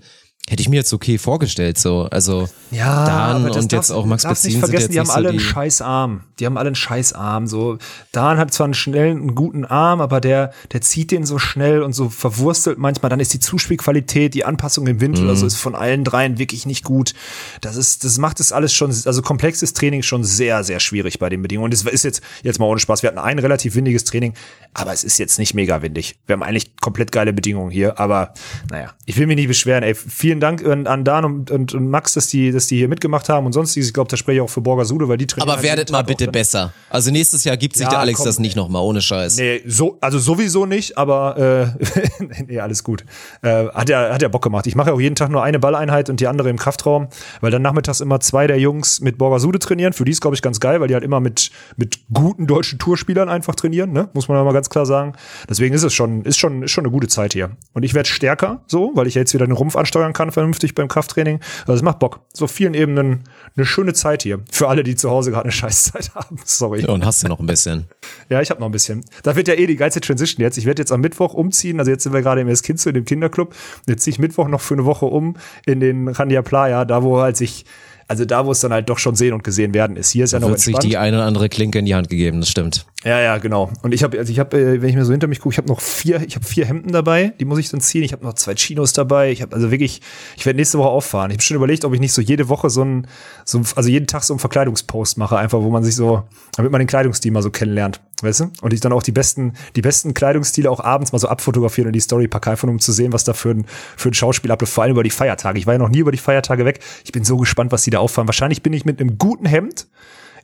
hätte ich mir jetzt okay vorgestellt, so. Also, Ja, Dan aber das und jetzt auch Max Bezin nicht sind vergessen, jetzt die haben nicht so alle einen scheiß Arm. Die haben alle einen scheiß Arm. So, Dan hat zwar einen schnellen, einen guten Arm, aber der, der zieht den so schnell und so verwurstelt manchmal. Dann ist die Zuspielqualität, die Anpassung im Wind Mhm. oder so ist von allen dreien wirklich nicht gut. Das ist, das macht es alles schon, also komplexes Training schon sehr, sehr schwierig bei den Bedingungen. Und es ist jetzt, jetzt mal ohne Spaß. Wir hatten ein relativ windiges Training, aber es ist jetzt nicht mega windig. Wir haben eigentlich komplett geile Bedingungen hier, aber naja, ich will mich nicht beschweren. Ey, vielen Dank an, an Dan und, und, und Max, dass die, dass die hier mitgemacht haben und sonstiges. Ich glaube, da spreche ich auch für Borgasude, weil die trainieren. aber werdet mal bitte dann- besser. Also nächstes Jahr gibt sich Ja, der Alex komm, das nicht nochmal, ohne Scheiß. Nee, so, also sowieso nicht, aber äh, nee, alles gut. Äh, hat ja hat ja Bock gemacht. Ich mache ja auch jeden Tag nur eine Balleinheit und die andere im Kraftraum, weil dann nachmittags immer zwei der Jungs mit Borgasude trainieren. Für die ist, glaube ich, ganz geil, weil die halt immer mit, mit guten deutschen Tourspielern einfach trainieren, ne? Muss man ja mal ganz ganz klar sagen. Deswegen ist es schon, ist schon, ist schon eine gute Zeit hier. Und ich werde stärker, so, weil ich jetzt wieder den Rumpf ansteuern kann, vernünftig beim Krafttraining. Also es macht Bock. So vielen Ebenen eine schöne Zeit hier. Für alle, die zu Hause gerade eine Scheißzeit haben. Sorry. Ja, und hast du noch ein bisschen. Ja, ich habe noch ein bisschen. Da wird ja eh die geilste Transition jetzt. Ich werde jetzt am Mittwoch umziehen. Also jetzt sind wir gerade im Eskinzo in dem Kinderclub. Jetzt ziehe ich Mittwoch noch für eine Woche um in den Randia Playa, da wo halt sich, also da wo es dann halt doch schon sehen und gesehen werden ist. Hier ist ja noch Wird sich entspannt. die eine oder andere Klinke in die Hand gegeben, das stimmt. Ja, ja, genau. Und ich habe, also ich habe, äh, wenn ich mir so hinter mich gucke, ich habe noch vier, ich habe vier Hemden dabei, die muss ich dann ziehen. Ich habe noch zwei Chinos dabei. Ich habe also wirklich, ich werde nächste Woche auffahren. Ich habe schon überlegt, ob ich nicht so jede Woche so ein, so, also jeden Tag so einen Verkleidungspost mache, einfach, wo man sich so, damit man den Kleidungsstil mal so kennenlernt, weißt du? Und ich dann auch die besten, die besten Kleidungsstile auch abends mal so abfotografieren und die Story packe, einfach um zu sehen, was da für ein, für ein Schauspiel abläuft, vor allem über die Feiertage. Ich war ja noch nie über die Feiertage weg. Ich bin so gespannt, was die da auffahren. Wahrscheinlich bin ich mit einem guten Hemd,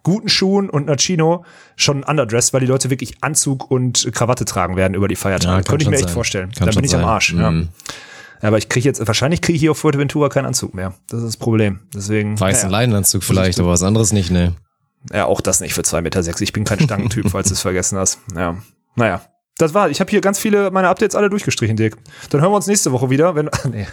guten Schuhen und einer Chino schon underdressed, weil die Leute wirklich Anzug und Krawatte tragen werden über die Feiertage. Ja, kann Könnte ich mir echt sein. vorstellen. Kann Dann bin ich am sein. Arsch. Ja. Mhm. Ja, Aber ich kriege jetzt, wahrscheinlich kriege ich hier auf Fuerteventura keinen Anzug mehr. Das ist das Problem. Deswegen. Weißen naja. Leinenanzug vielleicht, aber was anderes nicht, ne. Ja, auch das nicht für 2,6 Meter. sechs. Ich bin kein Stangentyp, falls du es vergessen hast. Ja. Naja. Das war, ich habe hier ganz viele meine Updates alle durchgestrichen, Dirk. Dann hören wir uns nächste Woche wieder, wenn. Nee.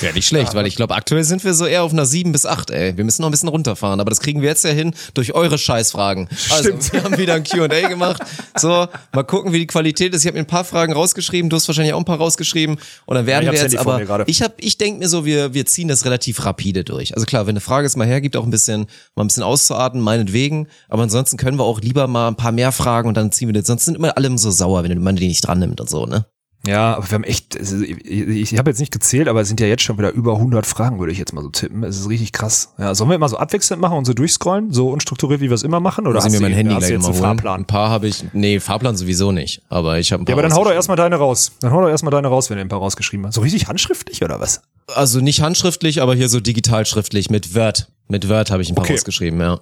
Wäre nicht schlecht, weil ich glaube, aktuell sind wir so eher auf einer 7 bis 8, ey. Wir müssen noch ein bisschen runterfahren, aber das kriegen wir jetzt ja hin durch eure Scheißfragen. Also, Stimmt. wir haben wieder ein Q&A gemacht. So, mal gucken, wie die Qualität ist. Ich habe mir ein paar Fragen rausgeschrieben, du hast wahrscheinlich auch ein paar rausgeschrieben und dann werden Ja, wir jetzt vor aber ich habe ich denk mir so, wir wir ziehen das relativ rapide durch. Also klar, wenn eine Frage es mal hergibt, auch ein bisschen mal ein bisschen auszuatmen, meinetwegen, aber ansonsten können wir auch lieber mal ein paar mehr Fragen und dann ziehen wir das. Sonst sind immer alle so sauer, wenn man die nicht dran nimmt und so, ne? Ja, aber wir haben echt, also ich, ich habe jetzt nicht gezählt, aber es sind ja jetzt schon wieder über 100 Fragen, würde ich jetzt mal so tippen. Es ist richtig krass. Ja, sollen wir immer so abwechselnd machen und so durchscrollen, so unstrukturiert, wie wir es immer machen? Oder ich mir hast mein Handy hast du jetzt mal einen holen. Fahrplan? Ein paar habe ich, nee, Fahrplan sowieso nicht, aber ich habe ein paar Ja, aber dann hau doch erstmal deine raus. Dann hau doch erstmal deine raus, wenn du ein paar rausgeschrieben hast. So richtig handschriftlich oder was? Also nicht handschriftlich, aber hier so digital schriftlich mit Word. Mit Word habe ich ein paar Okay. rausgeschrieben, ja.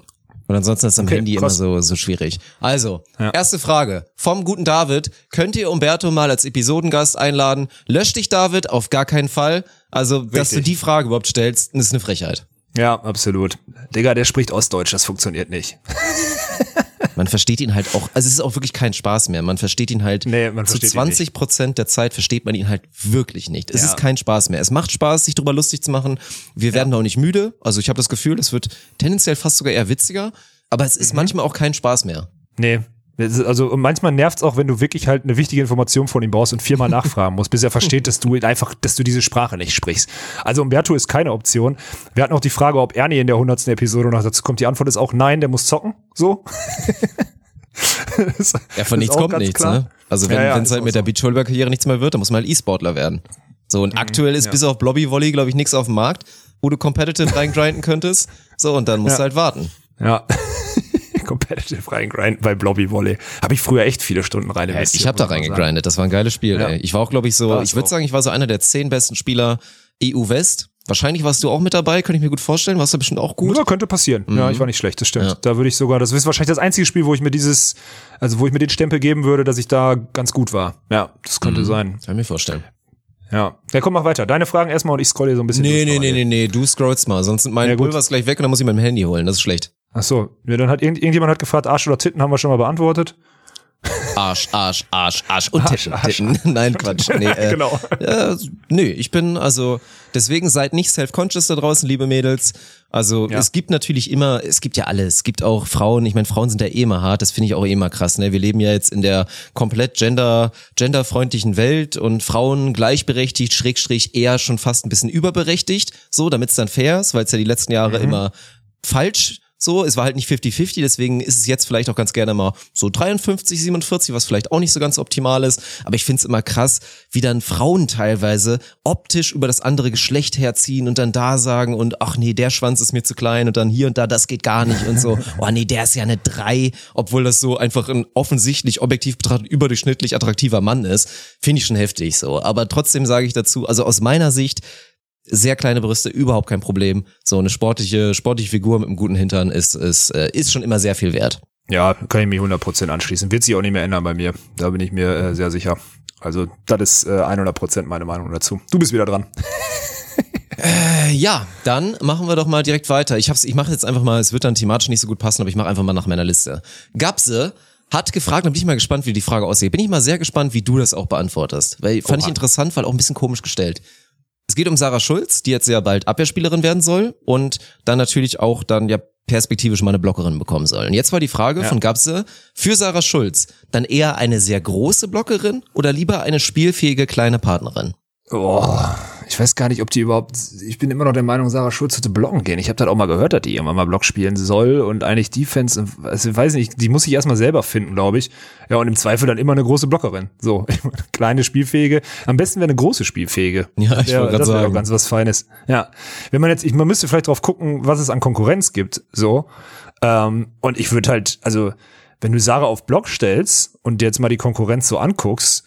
Und ansonsten ist am Okay, Handy krass. immer so, so schwierig. Also, Ja. erste Frage. Vom guten David. Könnt ihr Umberto mal als Episodengast einladen? Lösch dich, David? Auf gar keinen Fall. Also, dass du Richtig. die Frage überhaupt stellst, ist eine Frechheit. Ja, absolut. Digga, der spricht Ostdeutsch, das funktioniert nicht. Man versteht ihn halt auch, also es ist auch wirklich kein Spaß mehr. Man versteht ihn halt Nee, man zu versteht ihn 20 Prozent der Zeit versteht man ihn halt wirklich nicht. Es Ja. ist kein Spaß mehr. Es macht Spaß, sich darüber lustig zu machen. Wir werden auch nicht müde. Also ich habe das Gefühl, es wird tendenziell fast sogar eher witziger. Aber es ist Mhm. manchmal auch kein Spaß mehr. Nee. Also und manchmal nervt's auch, wenn du wirklich halt eine wichtige Information von ihm brauchst und viermal nachfragen musst, bis er versteht, dass du einfach, dass du diese Sprache nicht sprichst. Also Umberto ist keine Option. Wir hatten auch die Frage, ob Ernie in der hundertsten Episode noch dazu kommt. Die Antwort ist auch nein, der muss zocken. So. Das Ja, von nichts kommt nichts, klar. ne? Also wenn Ja, ja, es ist halt mit der so. Beachvolleyball-Karriere nichts mehr wird, dann muss man halt E-Sportler werden. So, Mhm. und aktuell ist bis auf Blobby Volley, glaube ich, nichts auf dem Markt, wo du competitive reingrinden könntest. So, und dann musst Ja. du halt warten. Ja. Competitive reingrinden bei Blobby Volley. Habe ich früher echt viele Stunden rein investiert. Ich habe da reingegrindet, das war ein geiles Spiel. Ja. Ey. Ich war auch, glaube ich, so, ich würde sagen, ich war so einer der zehn besten Spieler EU West. Wahrscheinlich warst du auch mit dabei, könnte ich mir gut vorstellen. Warst du bestimmt auch gut. Ja, könnte passieren. Ja, ich war nicht schlecht, das stimmt. Ja. Da würde ich sogar, das ist wahrscheinlich das einzige Spiel, wo ich mir dieses, also wo ich mir den Stempel geben würde, dass ich da ganz gut war. Ja, das könnte sein. Kann ich mir vorstellen. Ja. Ja, komm, mach weiter. Deine Fragen erstmal und ich scroll hier so ein bisschen. Nee, nee, nee, nee, nee, du scrollst mal, sonst sind meine Ja. Pulvers gleich weg und dann muss ich mein Handy holen. Das ist schlecht. Ach so. Ja, dann hat irgend, irgendjemand hat gefragt, Arsch oder Titten haben wir schon mal beantwortet. Arsch, Arsch, Arsch, Arsch und Arsch, Titten, Arsch. Titten. Nein, Quatsch. Nee, äh, Genau. Äh, nö, ich bin also deswegen seid nicht self-conscious da draußen, liebe Mädels. Also Ja. es gibt natürlich immer, es gibt ja alles. Es gibt auch Frauen. Ich meine, Frauen sind ja eh immer hart. Das finde ich auch eh immer krass. Ne, wir leben ja jetzt in der komplett gender genderfreundlichen Welt und Frauen gleichberechtigt, Schrägstrich eher schon fast ein bisschen überberechtigt. So, damit es dann fair ist, weil es ja die letzten Jahre Mhm. immer falsch so, es war halt nicht 50-50, deswegen ist es jetzt vielleicht auch ganz gerne mal so 53, 47, was vielleicht auch nicht so ganz optimal ist. Aber ich finde es immer krass, wie dann Frauen teilweise optisch über das andere Geschlecht herziehen und dann da sagen und ach nee, der Schwanz ist mir zu klein und dann hier und da, das geht gar nicht und so. Oh nee, der ist ja eine 3, obwohl das so einfach ein offensichtlich objektiv betrachtet überdurchschnittlich attraktiver Mann ist. Finde ich schon heftig so. Aber trotzdem sage ich dazu, also aus meiner Sicht, sehr kleine Brüste, überhaupt kein Problem. So eine sportliche, sportliche Figur mit einem guten Hintern ist, ist, äh, ist schon immer sehr viel wert. Ja, kann ich mich 100% anschließen. Wird sich auch nicht mehr ändern bei mir. Da bin ich mir äh, sehr sicher. Also, das ist äh, 100% meine Meinung dazu. Du bist wieder dran. Äh, ja, dann machen wir doch mal direkt weiter. Ich hab's, ich mache jetzt einfach mal, es wird dann thematisch nicht so gut passen, aber ich mache einfach mal nach meiner Liste. Gabse, hat gefragt, und bin ich mal gespannt, wie die Frage aussieht. Bin ich mal sehr gespannt, wie du das auch beantwortest. Weil fand ich interessant, weil auch ein bisschen komisch gestellt. Es geht um Sarah Schulz, die jetzt sehr bald Abwehrspielerin werden soll und dann natürlich auch dann ja perspektivisch mal eine Blockerin bekommen soll. Und jetzt war die Frage von Gabse, für Sarah Schulz dann eher eine sehr große Blockerin oder lieber eine spielfähige kleine Partnerin? Oh, ich weiß gar nicht, ob die überhaupt. Ich bin immer noch der Meinung, Sarah Schulz sollte blocken gehen. Ich habe das auch mal gehört, dass die irgendwann mal Block spielen soll und eigentlich Defense. Also ich weiß nicht, die muss ich erstmal selber finden, glaube ich. Ja, und im Zweifel dann immer eine große Blockerin. So, kleine Spielfähige. Am besten wäre eine große Spielfähige. Ja, ich Ja, wollte gerade das wäre sagen. auch ganz was Feines. Ja, wenn man jetzt, ich, man müsste vielleicht drauf gucken, was es an Konkurrenz gibt. So, ähm, und ich würde halt, also wenn du Sarah auf Block stellst und dir jetzt mal die Konkurrenz so anguckst,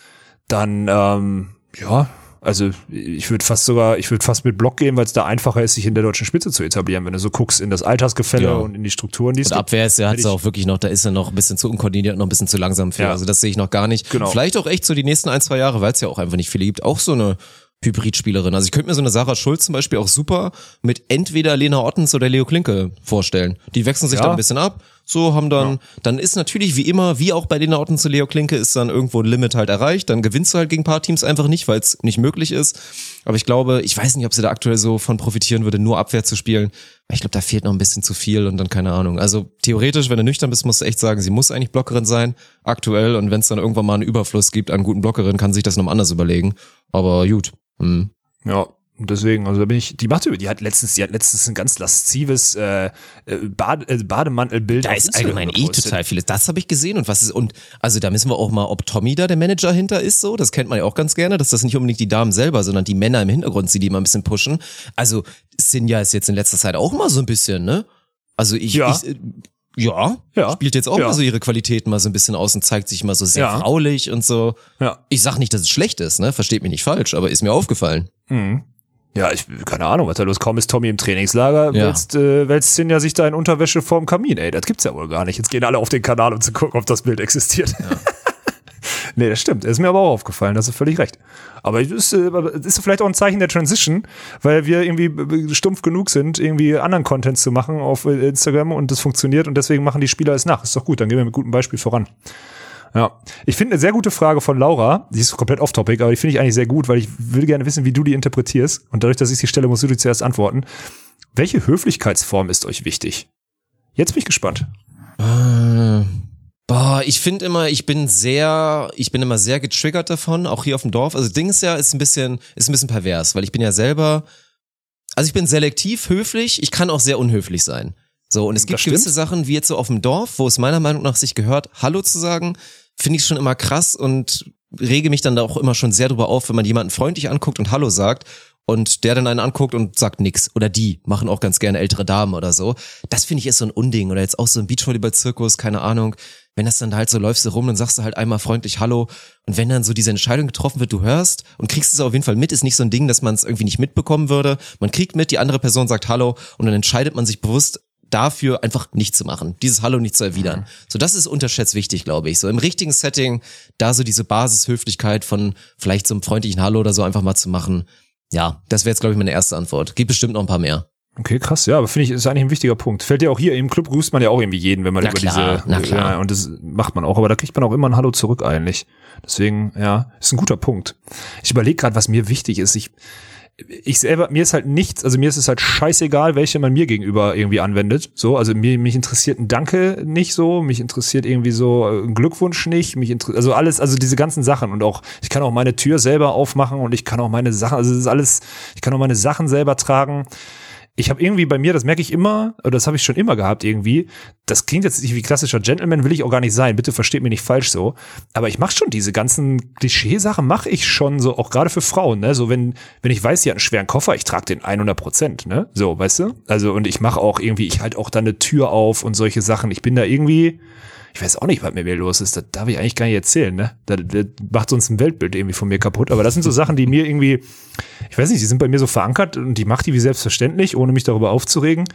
dann ähm, ja, also ich würde fast sogar, ich würde fast mit Block gehen, weil es da einfacher ist, sich in der deutschen Spitze zu etablieren, wenn du so guckst in das Altersgefälle Ja. und in die Strukturen, die es Und gibt. Abwehr ist, hat Hätte es ich- auch wirklich noch, da ist er noch ein bisschen zu unkoordiniert, noch ein bisschen zu langsam für. Ja. Also das sehe ich noch gar nicht. Genau. Vielleicht auch echt so die nächsten ein, zwei Jahre, weil es ja auch einfach nicht viele gibt, auch so eine Hybridspielerin. Also ich könnte mir so eine Sarah Schulz zum Beispiel auch super mit entweder Lena Ottens oder Leo Klinke vorstellen. Die wechseln sich Ja. dann ein bisschen ab, so haben dann, dann ist natürlich wie immer, wie auch bei Lena Ottens und Leo Klinke, ist dann irgendwo ein Limit halt erreicht. Dann gewinnst du halt gegen ein paar Teams einfach nicht, weil es nicht möglich ist. Aber ich glaube, ich weiß nicht, ob sie da aktuell so von profitieren würde, nur Abwehr zu spielen. Ich glaube, da fehlt noch ein bisschen zu viel und dann keine Ahnung. Also theoretisch, wenn du nüchtern bist, musst du echt sagen, sie muss eigentlich Blockerin sein, aktuell. Und wenn es dann irgendwann mal einen Überfluss gibt an guten Blockerinnen, kann sich das noch anders überlegen. Aber gut. Hm. Ja, deswegen, also da bin ich, die macht über, die hat letztens, die hat letztens ein ganz laszives äh, äh, Bade, äh, Bademantelbild. Da ist Instagram allgemein eh total vieles. Das habe ich gesehen und was ist und also da müssen wir auch mal, ob Tommy da der Manager hinter ist, so das kennt man ja auch ganz gerne, dass das nicht unbedingt die Damen selber, sondern die Männer im Hintergrund, die die immer ein bisschen pushen. Also Sinja ist jetzt in letzter Zeit auch mal so ein bisschen, ne? Also ich, Ja. ich äh, ja, Ja. spielt jetzt auch Ja. mal so ihre Qualitäten mal so ein bisschen aus und zeigt sich mal so sehr Ja. fraulich und so. Ja. Ich sag nicht, dass es schlecht ist, ne? Versteht mich nicht falsch, aber ist mir aufgefallen. Mhm. Ja, ich, keine Ahnung, was da los kaum ist Tommy im Trainingslager, Ja. wälzt, äh, wälzt Sinja sich da in Unterwäsche vorm Kamin, ey, das gibt's ja wohl gar nicht. Jetzt gehen alle auf den Kanal, um zu gucken, ob das Bild existiert. nee, das stimmt. Ist mir aber auch aufgefallen, das ist völlig recht. Aber es ist, äh, ist vielleicht auch ein Zeichen der Transition, weil wir irgendwie stumpf genug sind, irgendwie anderen Content zu machen auf äh, Instagram und das funktioniert und deswegen machen die Spieler es nach. Ist doch gut, dann gehen wir mit gutem Beispiel voran. Ja, ich finde eine sehr gute Frage von Laura, die ist komplett off-topic, aber die finde ich eigentlich sehr gut, weil ich würde gerne wissen, wie du die interpretierst. Und dadurch, dass ich sie stelle, musst du die zuerst antworten. Welche Höflichkeitsform ist euch wichtig? Jetzt bin ich gespannt. Äh, Boah, ich finde immer, ich bin sehr, ich bin immer sehr getriggert davon, auch hier auf dem Dorf. Also Ding ist ja, ist ein bisschen, ist ein bisschen pervers, weil ich bin ja selber, also ich bin selektiv höflich, ich kann auch sehr unhöflich sein. So, und es gibt gewisse Sachen, wie jetzt so auf dem Dorf, wo es meiner Meinung nach sich gehört, Hallo zu sagen, finde ich schon immer krass und rege mich dann da auch immer schon sehr drüber auf, wenn man jemanden freundlich anguckt und Hallo sagt und der dann einen anguckt und sagt nix. Oder die machen auch ganz gerne ältere Damen oder so. Das finde ich ist so ein Unding. Oder jetzt auch so ein Beachvolleyball-Zirkus, keine Ahnung. Wenn das dann halt so läufst du rum, dann sagst du halt einmal freundlich Hallo. Und wenn dann so diese Entscheidung getroffen wird, du hörst und kriegst es auf jeden Fall mit, ist nicht so ein Ding, dass man es irgendwie nicht mitbekommen würde. Man kriegt mit, die andere Person sagt Hallo und dann entscheidet man sich bewusst dafür einfach nicht zu machen, dieses Hallo nicht zu erwidern. So, das ist unterschätzt wichtig, glaube ich. So im richtigen Setting, da so diese Basishöflichkeit von vielleicht so einem freundlichen Hallo oder so einfach mal zu machen. Ja, das wäre jetzt, glaube ich, meine erste Antwort. Gibt bestimmt noch ein paar mehr. Okay, krass, ja, aber finde ich, ist eigentlich ein wichtiger Punkt. Fällt ja auch hier im Club grüßt man ja auch irgendwie jeden, wenn man Na über klar, diese, na klar. ja, und das macht man auch, aber da kriegt man auch immer ein Hallo zurück eigentlich. Deswegen, ja, ist ein guter Punkt. Ich überlege gerade, was mir wichtig ist. Ich, ich selber, mir ist halt nichts, also mir ist es halt scheißegal, welche man mir gegenüber irgendwie anwendet. So, also mir, mich interessiert ein Danke nicht so, mich interessiert irgendwie so äh, ein Glückwunsch nicht, mich interessiert, also alles, also diese ganzen Sachen und auch, ich kann auch meine Tür selber aufmachen und ich kann auch meine Sachen, also das ist alles, ich kann auch meine Sachen selber tragen ich habe irgendwie bei mir, das merke ich immer, oder das habe ich schon immer gehabt irgendwie. Das klingt jetzt nicht wie klassischer Gentleman, will ich auch gar nicht sein. Bitte versteht mich nicht falsch so. Aber ich mache schon diese ganzen Klischeesachen, mache ich schon so, auch gerade für Frauen. Ne? So wenn wenn ich weiß, sie hat einen schweren Koffer, ich trage den 100 Prozent. Ne? So, weißt du? Also und ich mache auch irgendwie, ich halte auch dann eine Tür auf und solche Sachen. Ich bin da irgendwie, ich weiß auch nicht, was mit mir los ist. Das darf ich eigentlich gar nicht erzählen. Ne? Das, das macht sonst ein Weltbild irgendwie von mir kaputt. Aber das sind so Sachen, die mir irgendwie ich weiß nicht, die sind bei mir so verankert und die macht die wie selbstverständlich, ohne mich darüber aufzuregen.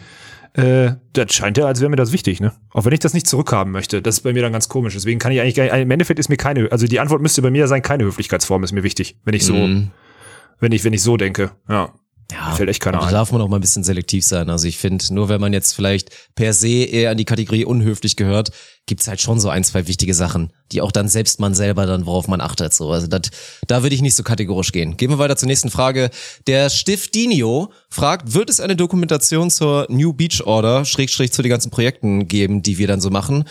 Äh, das scheint ja, als wäre mir das wichtig, ne? Auch wenn ich das nicht zurückhaben möchte. Das ist bei mir dann ganz komisch. Deswegen kann ich eigentlich gar nicht, im Endeffekt ist mir keine, also die Antwort müsste bei mir sein, keine Höflichkeitsform ist mir wichtig, wenn ich so, Mhm. wenn ich, wenn ich so denke. Ja. Ja, fällt echt keiner Da ein. darf man auch mal ein bisschen selektiv sein. Also ich finde, nur wenn man jetzt vielleicht per se eher an die Kategorie unhöflich gehört, gibt's halt schon so ein, zwei wichtige Sachen, die auch dann selbst man selber dann, worauf man achtet. So, also das, da würde ich nicht so kategorisch gehen. Gehen wir weiter zur nächsten Frage. Der Stiftinio fragt, wird es eine Dokumentation zur New Beach Order, Schrägstrich zu den ganzen Projekten geben, die wir dann so machen?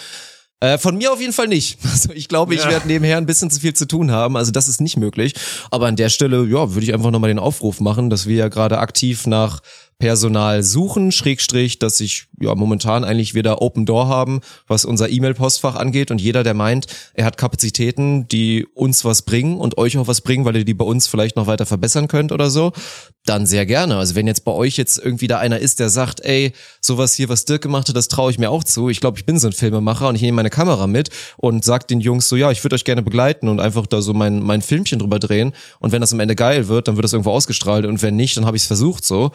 Äh, von mir auf jeden Fall nicht. Also ich glaube, ich Ja. werde nebenher ein bisschen zu viel zu tun haben. Also das ist nicht möglich. Aber an der Stelle, ja, würde ich einfach nochmal den Aufruf machen, dass wir ja gerade aktiv nach Personal suchen, Schrägstrich, dass ich ja momentan eigentlich wieder Open Door haben, was unser E-Mail-Postfach angeht und jeder, der meint, er hat Kapazitäten, die uns was bringen und euch auch was bringen, weil ihr die bei uns vielleicht noch weiter verbessern könnt oder so, dann sehr gerne. Also wenn jetzt bei euch jetzt irgendwie da einer ist, der sagt, ey, sowas hier, was Dirk gemacht hat, das traue ich mir auch zu. Ich glaube, ich bin so ein Filmemacher und ich nehme meine Kamera mit und sag den Jungs so, ja, ich würde euch gerne begleiten und einfach da so mein, mein Filmchen drüber drehen. Und wenn das am Ende geil wird, dann wird das irgendwo ausgestrahlt und wenn nicht, dann habe ich es versucht so.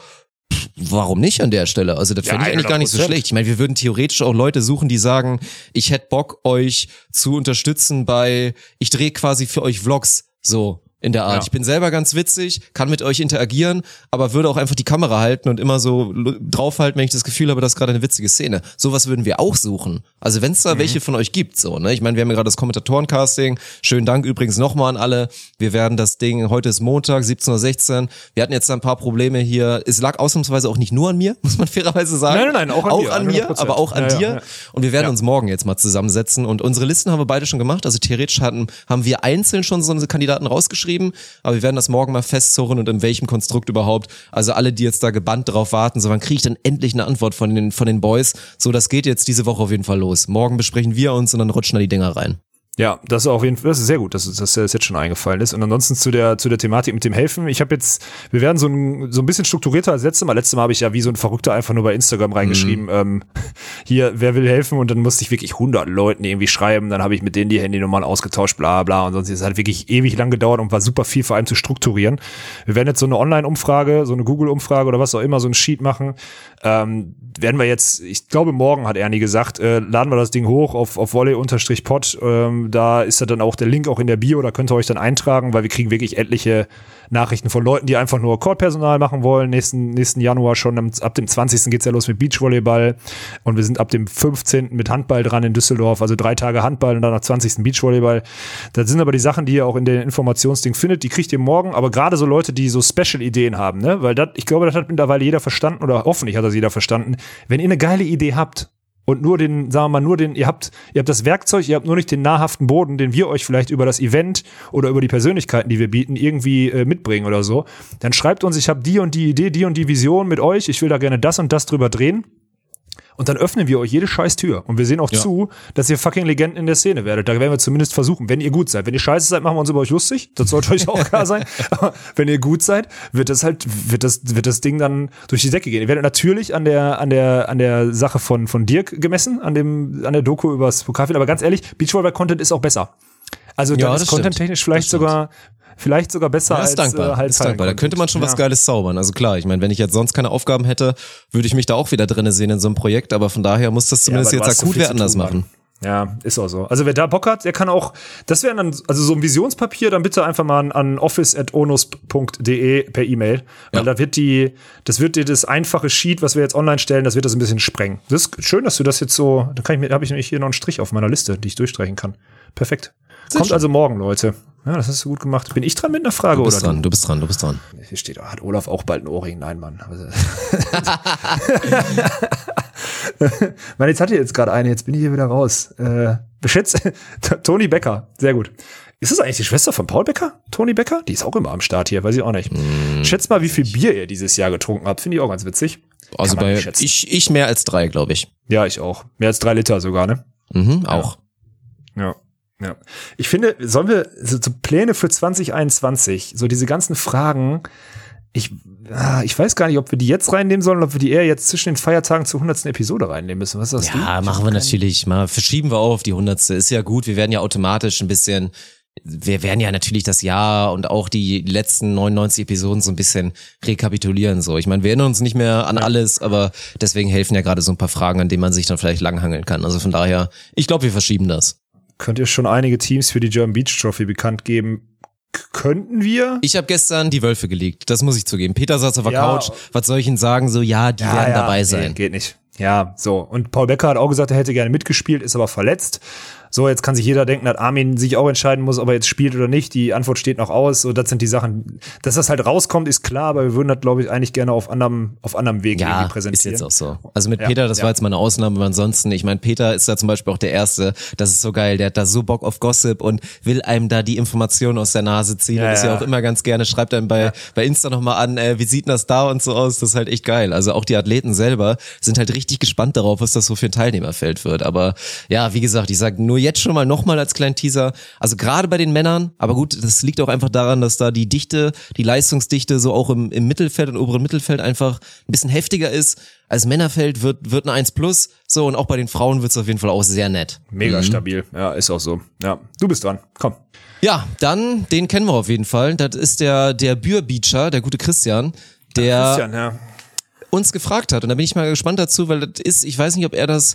Pff, Warum nicht an der Stelle? Also das Ja, fände ich eigentlich gar nicht so 100%. schlecht. Ich meine, wir würden theoretisch auch Leute suchen, die sagen, ich hätte Bock, euch zu unterstützen bei, ich drehe quasi für euch Vlogs so in der Art. Ja. Ich bin selber ganz witzig, kann mit euch interagieren, aber würde auch einfach die Kamera halten und immer so draufhalten, wenn ich das Gefühl habe, das ist gerade eine witzige Szene. Sowas würden wir auch suchen. Also wenn es Mhm. da welche von euch gibt, so, ne? Ich meine, wir haben ja gerade das Kommentatorencasting. Schönen Dank übrigens nochmal an alle. Wir werden das Ding, heute ist Montag, 17.16 Uhr. Wir hatten jetzt ein paar Probleme hier. Es lag ausnahmsweise auch nicht nur an mir, muss man fairerweise sagen. Nein, nein, nein, auch an auch dir, an mir, 100%. aber auch an Ja, dir. ja. Und wir werden uns morgen jetzt mal zusammensetzen. Und unsere Listen haben wir beide schon gemacht. Also theoretisch hatten, haben wir einzeln schon so unsere Kandidaten rausgeschrieben. Aber wir werden das morgen mal festzurren und in welchem Konstrukt überhaupt. Also alle, die jetzt da gebannt drauf warten, so wann kriege ich dann endlich eine Antwort von den, von den Boys. So, das geht jetzt diese Woche auf jeden Fall los. Morgen besprechen wir uns und dann rutschen da die Dinger rein. Ja, das ist auf jeden Fall, das ist sehr gut, dass, dass das jetzt schon eingefallen ist. Und ansonsten zu der, zu der Thematik mit dem Helfen. Ich habe jetzt, wir werden so ein, so ein bisschen strukturierter als letztes Mal. Letztes Mal habe ich ja wie so ein Verrückter einfach nur bei Instagram reingeschrieben, ähm, hier, wer will helfen? Und dann musste ich wirklich 100 Leuten irgendwie schreiben. Dann habe ich mit denen die Handynummern ausgetauscht, bla, bla. Und sonst ist es halt wirklich ewig lang gedauert und war super viel vor allem zu strukturieren. Wir werden jetzt so eine Online-Umfrage, so eine Google-Umfrage oder was auch immer, so ein Sheet machen. Ähm, werden wir jetzt, ich glaube morgen hat Ernie gesagt, äh, laden wir das Ding hoch auf, auf volley-pod. Ähm, da ist ja dann auch der Link auch in der Bio, da könnt ihr euch dann eintragen, weil wir kriegen wirklich etliche Nachrichten von Leuten, die einfach nur Court-Personal machen wollen. Nächsten, nächsten Januar schon, ab dem 20. geht's ja los mit Beachvolleyball und wir sind ab dem 15. mit Handball dran in Düsseldorf, also drei Tage Handball und dann am 20. Beachvolleyball. Das sind aber die Sachen, die ihr auch in den Informationsding findet, die kriegt ihr morgen, aber gerade so Leute, die so Special-Ideen haben, ne, weil das, ich glaube, das hat mittlerweile jeder verstanden oder hoffentlich hat das jeder verstanden. Wenn ihr eine geile Idee habt, und nur den, sagen wir mal, nur den, ihr habt, ihr habt das Werkzeug, ihr habt nur nicht den nahrhaften Boden, den wir euch vielleicht über das Event oder über die Persönlichkeiten, die wir bieten, irgendwie äh, mitbringen oder so, dann schreibt uns, ich habe die und die Idee, die und die Vision mit euch, ich will da gerne das und das drüber drehen. Und dann öffnen wir euch jede scheiß Tür. Und wir sehen auch Ja. zu, dass ihr fucking Legenden in der Szene werdet. Da werden wir zumindest versuchen, wenn ihr gut seid. Wenn ihr scheiße seid, machen wir uns über euch lustig. Das sollte euch auch klar sein. Aber wenn ihr gut seid, wird das halt, wird das, wird das Ding dann durch die Decke gehen. Ihr werdet natürlich an der, an der, an der Sache von, von Dirk gemessen, an dem, an der Doku über das Pokalfinale. Aber ganz ehrlich, Beachvolleyball-Content ist auch besser. Also Ja, da ist content-technisch vielleicht sogar, vielleicht sogar besser Ja, als ist dankbar. äh, halt ist dankbar. Da könnte man schon was Ja. Geiles zaubern. Also klar, ich meine, wenn ich jetzt sonst keine Aufgaben hätte, würde ich mich da auch wieder drinne sehen in so einem Projekt. Aber von daher muss das zumindest du jetzt so akut wer anders tun, machen. Ja, ist auch so. Also wer da Bock hat, der kann auch, das wäre dann, also so ein Visionspapier, dann bitte einfach mal an, an office.onus.de per E-Mail. Weil Ja. da wird die, das wird dir das einfache Sheet, was wir jetzt online stellen, das wird das ein bisschen sprengen. Das ist schön, dass du das jetzt so, da kann ich mir, habe ich nämlich hier noch einen Strich auf meiner Liste, die ich durchstreichen kann. Perfekt. Kommt schön. also morgen, Leute. Ja, das hast du gut gemacht. Bin ich dran mit einer Frage Du bist oder dran, du bist dran, du bist dran. Hier steht, hat Olaf auch bald einen Ohrring? Nein, Mann. Mann, jetzt hatte ich jetzt gerade eine, jetzt bin ich hier wieder raus. Äh, beschätzt, Toni Becker, sehr gut. Ist das eigentlich die Schwester von Paul Becker? Toni Becker? Die ist auch immer am Start hier, weiß ich auch nicht. Schätzt mal, wie viel Bier ihr dieses Jahr getrunken habt. Finde ich auch ganz witzig. Also bei ich, ich mehr als drei, glaube ich. Ja, ich auch. Mehr als drei Liter sogar, ne? Mhm, auch. Ja. Ja. Ich finde, sollen wir so, so Pläne für 2021, so diese ganzen Fragen, ich, ah, ich weiß gar nicht, ob wir die jetzt reinnehmen sollen, ob wir die eher jetzt zwischen den Feiertagen zur 100. Episode reinnehmen müssen. Was sagst du? Ja, machen wir natürlich mal. Verschieben wir auf die hundertste. Ist ja gut. Wir werden ja automatisch ein bisschen, wir werden ja natürlich das Jahr und auch die letzten 99 Episoden so ein bisschen rekapitulieren. So, ich meine, wir erinnern uns nicht mehr an alles, aber deswegen helfen ja gerade so ein paar Fragen, an denen man sich dann vielleicht langhangeln kann. Also von daher, ich glaube, wir verschieben das. Könnt ihr schon einige Teams für die German Beach Trophy bekannt geben? könnten wir. Ich habe gestern die Wölfe gelegt, das muss ich zugeben. Peter saß auf der Ja. Couch, was soll ich Ihnen sagen? So, ja, die werden dabei nee, sein. geht nicht. Ja, so. Und Paul Becker hat auch gesagt, er hätte gerne mitgespielt, ist aber verletzt. So, jetzt kann sich jeder denken, dass Armin sich auch entscheiden muss, ob er jetzt spielt oder nicht. Die Antwort steht noch aus. So, das sind die Sachen. Dass das halt rauskommt, ist klar, aber wir würden das, glaube ich, eigentlich gerne auf anderem, auf anderem Weg Ja, irgendwie ist präsentieren. jetzt auch so. Also mit Ja, Peter, das ja. war jetzt mal eine Ausnahme, aber ansonsten, ich meine, Peter ist da zum Beispiel auch der Erste. Das ist so geil, der hat da so Bock auf Gossip und will einem da die Informationen aus der Nase ziehen. Ja, und ist ja auch immer ganz gerne, schreibt einem bei, bei Insta nochmal an, äh, wie sieht das da und so aus. Das ist halt echt geil. Also auch die Athleten selber sind halt richtig gespannt darauf, was das so für ein Teilnehmerfeld wird. Aber ja, wie gesagt, ich sag nur jetzt schon mal nochmal als kleinen Teaser. Also gerade bei den Männern, aber gut, das liegt auch einfach daran, dass da die Dichte, die Leistungsdichte so auch im, im Mittelfeld und oberen Mittelfeld einfach ein bisschen heftiger ist. Als Männerfeld wird, wird eine 1 plus. So, und auch bei den Frauen wird's auf jeden Fall auch sehr nett. Mega stabil. Ja, ist auch so. Ja, du bist dran. Komm. Ja, dann, den kennen wir auf jeden Fall. Das ist der, der Bürbeacher, der gute Christian, der Christian, ja. uns gefragt hat. Und da bin ich mal gespannt dazu, weil das ist, ich weiß nicht, ob er das,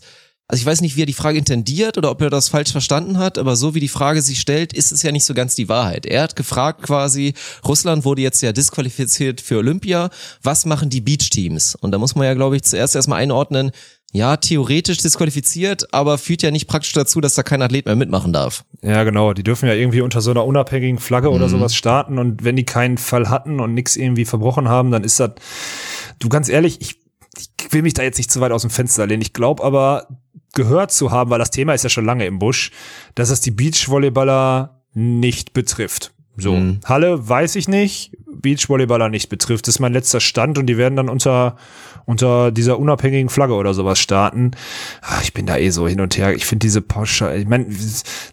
also ich weiß nicht, wie er die Frage intendiert oder ob er das falsch verstanden hat, aber so wie die Frage sich stellt, ist es ja nicht so ganz die Wahrheit. Er hat gefragt quasi, Russland wurde jetzt ja disqualifiziert für Olympia, was machen die Beach-Teams? Und da muss man ja, glaube ich, zuerst erstmal einordnen, ja, theoretisch disqualifiziert, aber führt ja nicht praktisch dazu, dass da kein Athlet mehr mitmachen darf. Ja, genau. Die dürfen ja irgendwie unter so einer unabhängigen Flagge oder sowas starten und wenn die keinen Fall hatten und nichts irgendwie verbrochen haben, dann ist das, du ganz ehrlich, ich, ich will mich da jetzt nicht zu weit aus dem Fenster lehnen. Ich glaube aber, gehört zu haben, weil das Thema ist ja schon lange im Busch, dass es die Beachvolleyballer nicht betrifft. So, Halle weiß ich nicht, Beachvolleyballer nicht betrifft. Das ist mein letzter Stand und die werden dann unter, unter dieser unabhängigen Flagge oder sowas starten. Ah, Ich bin da eh so hin und her. Ich finde diese Pauschal, ich meine,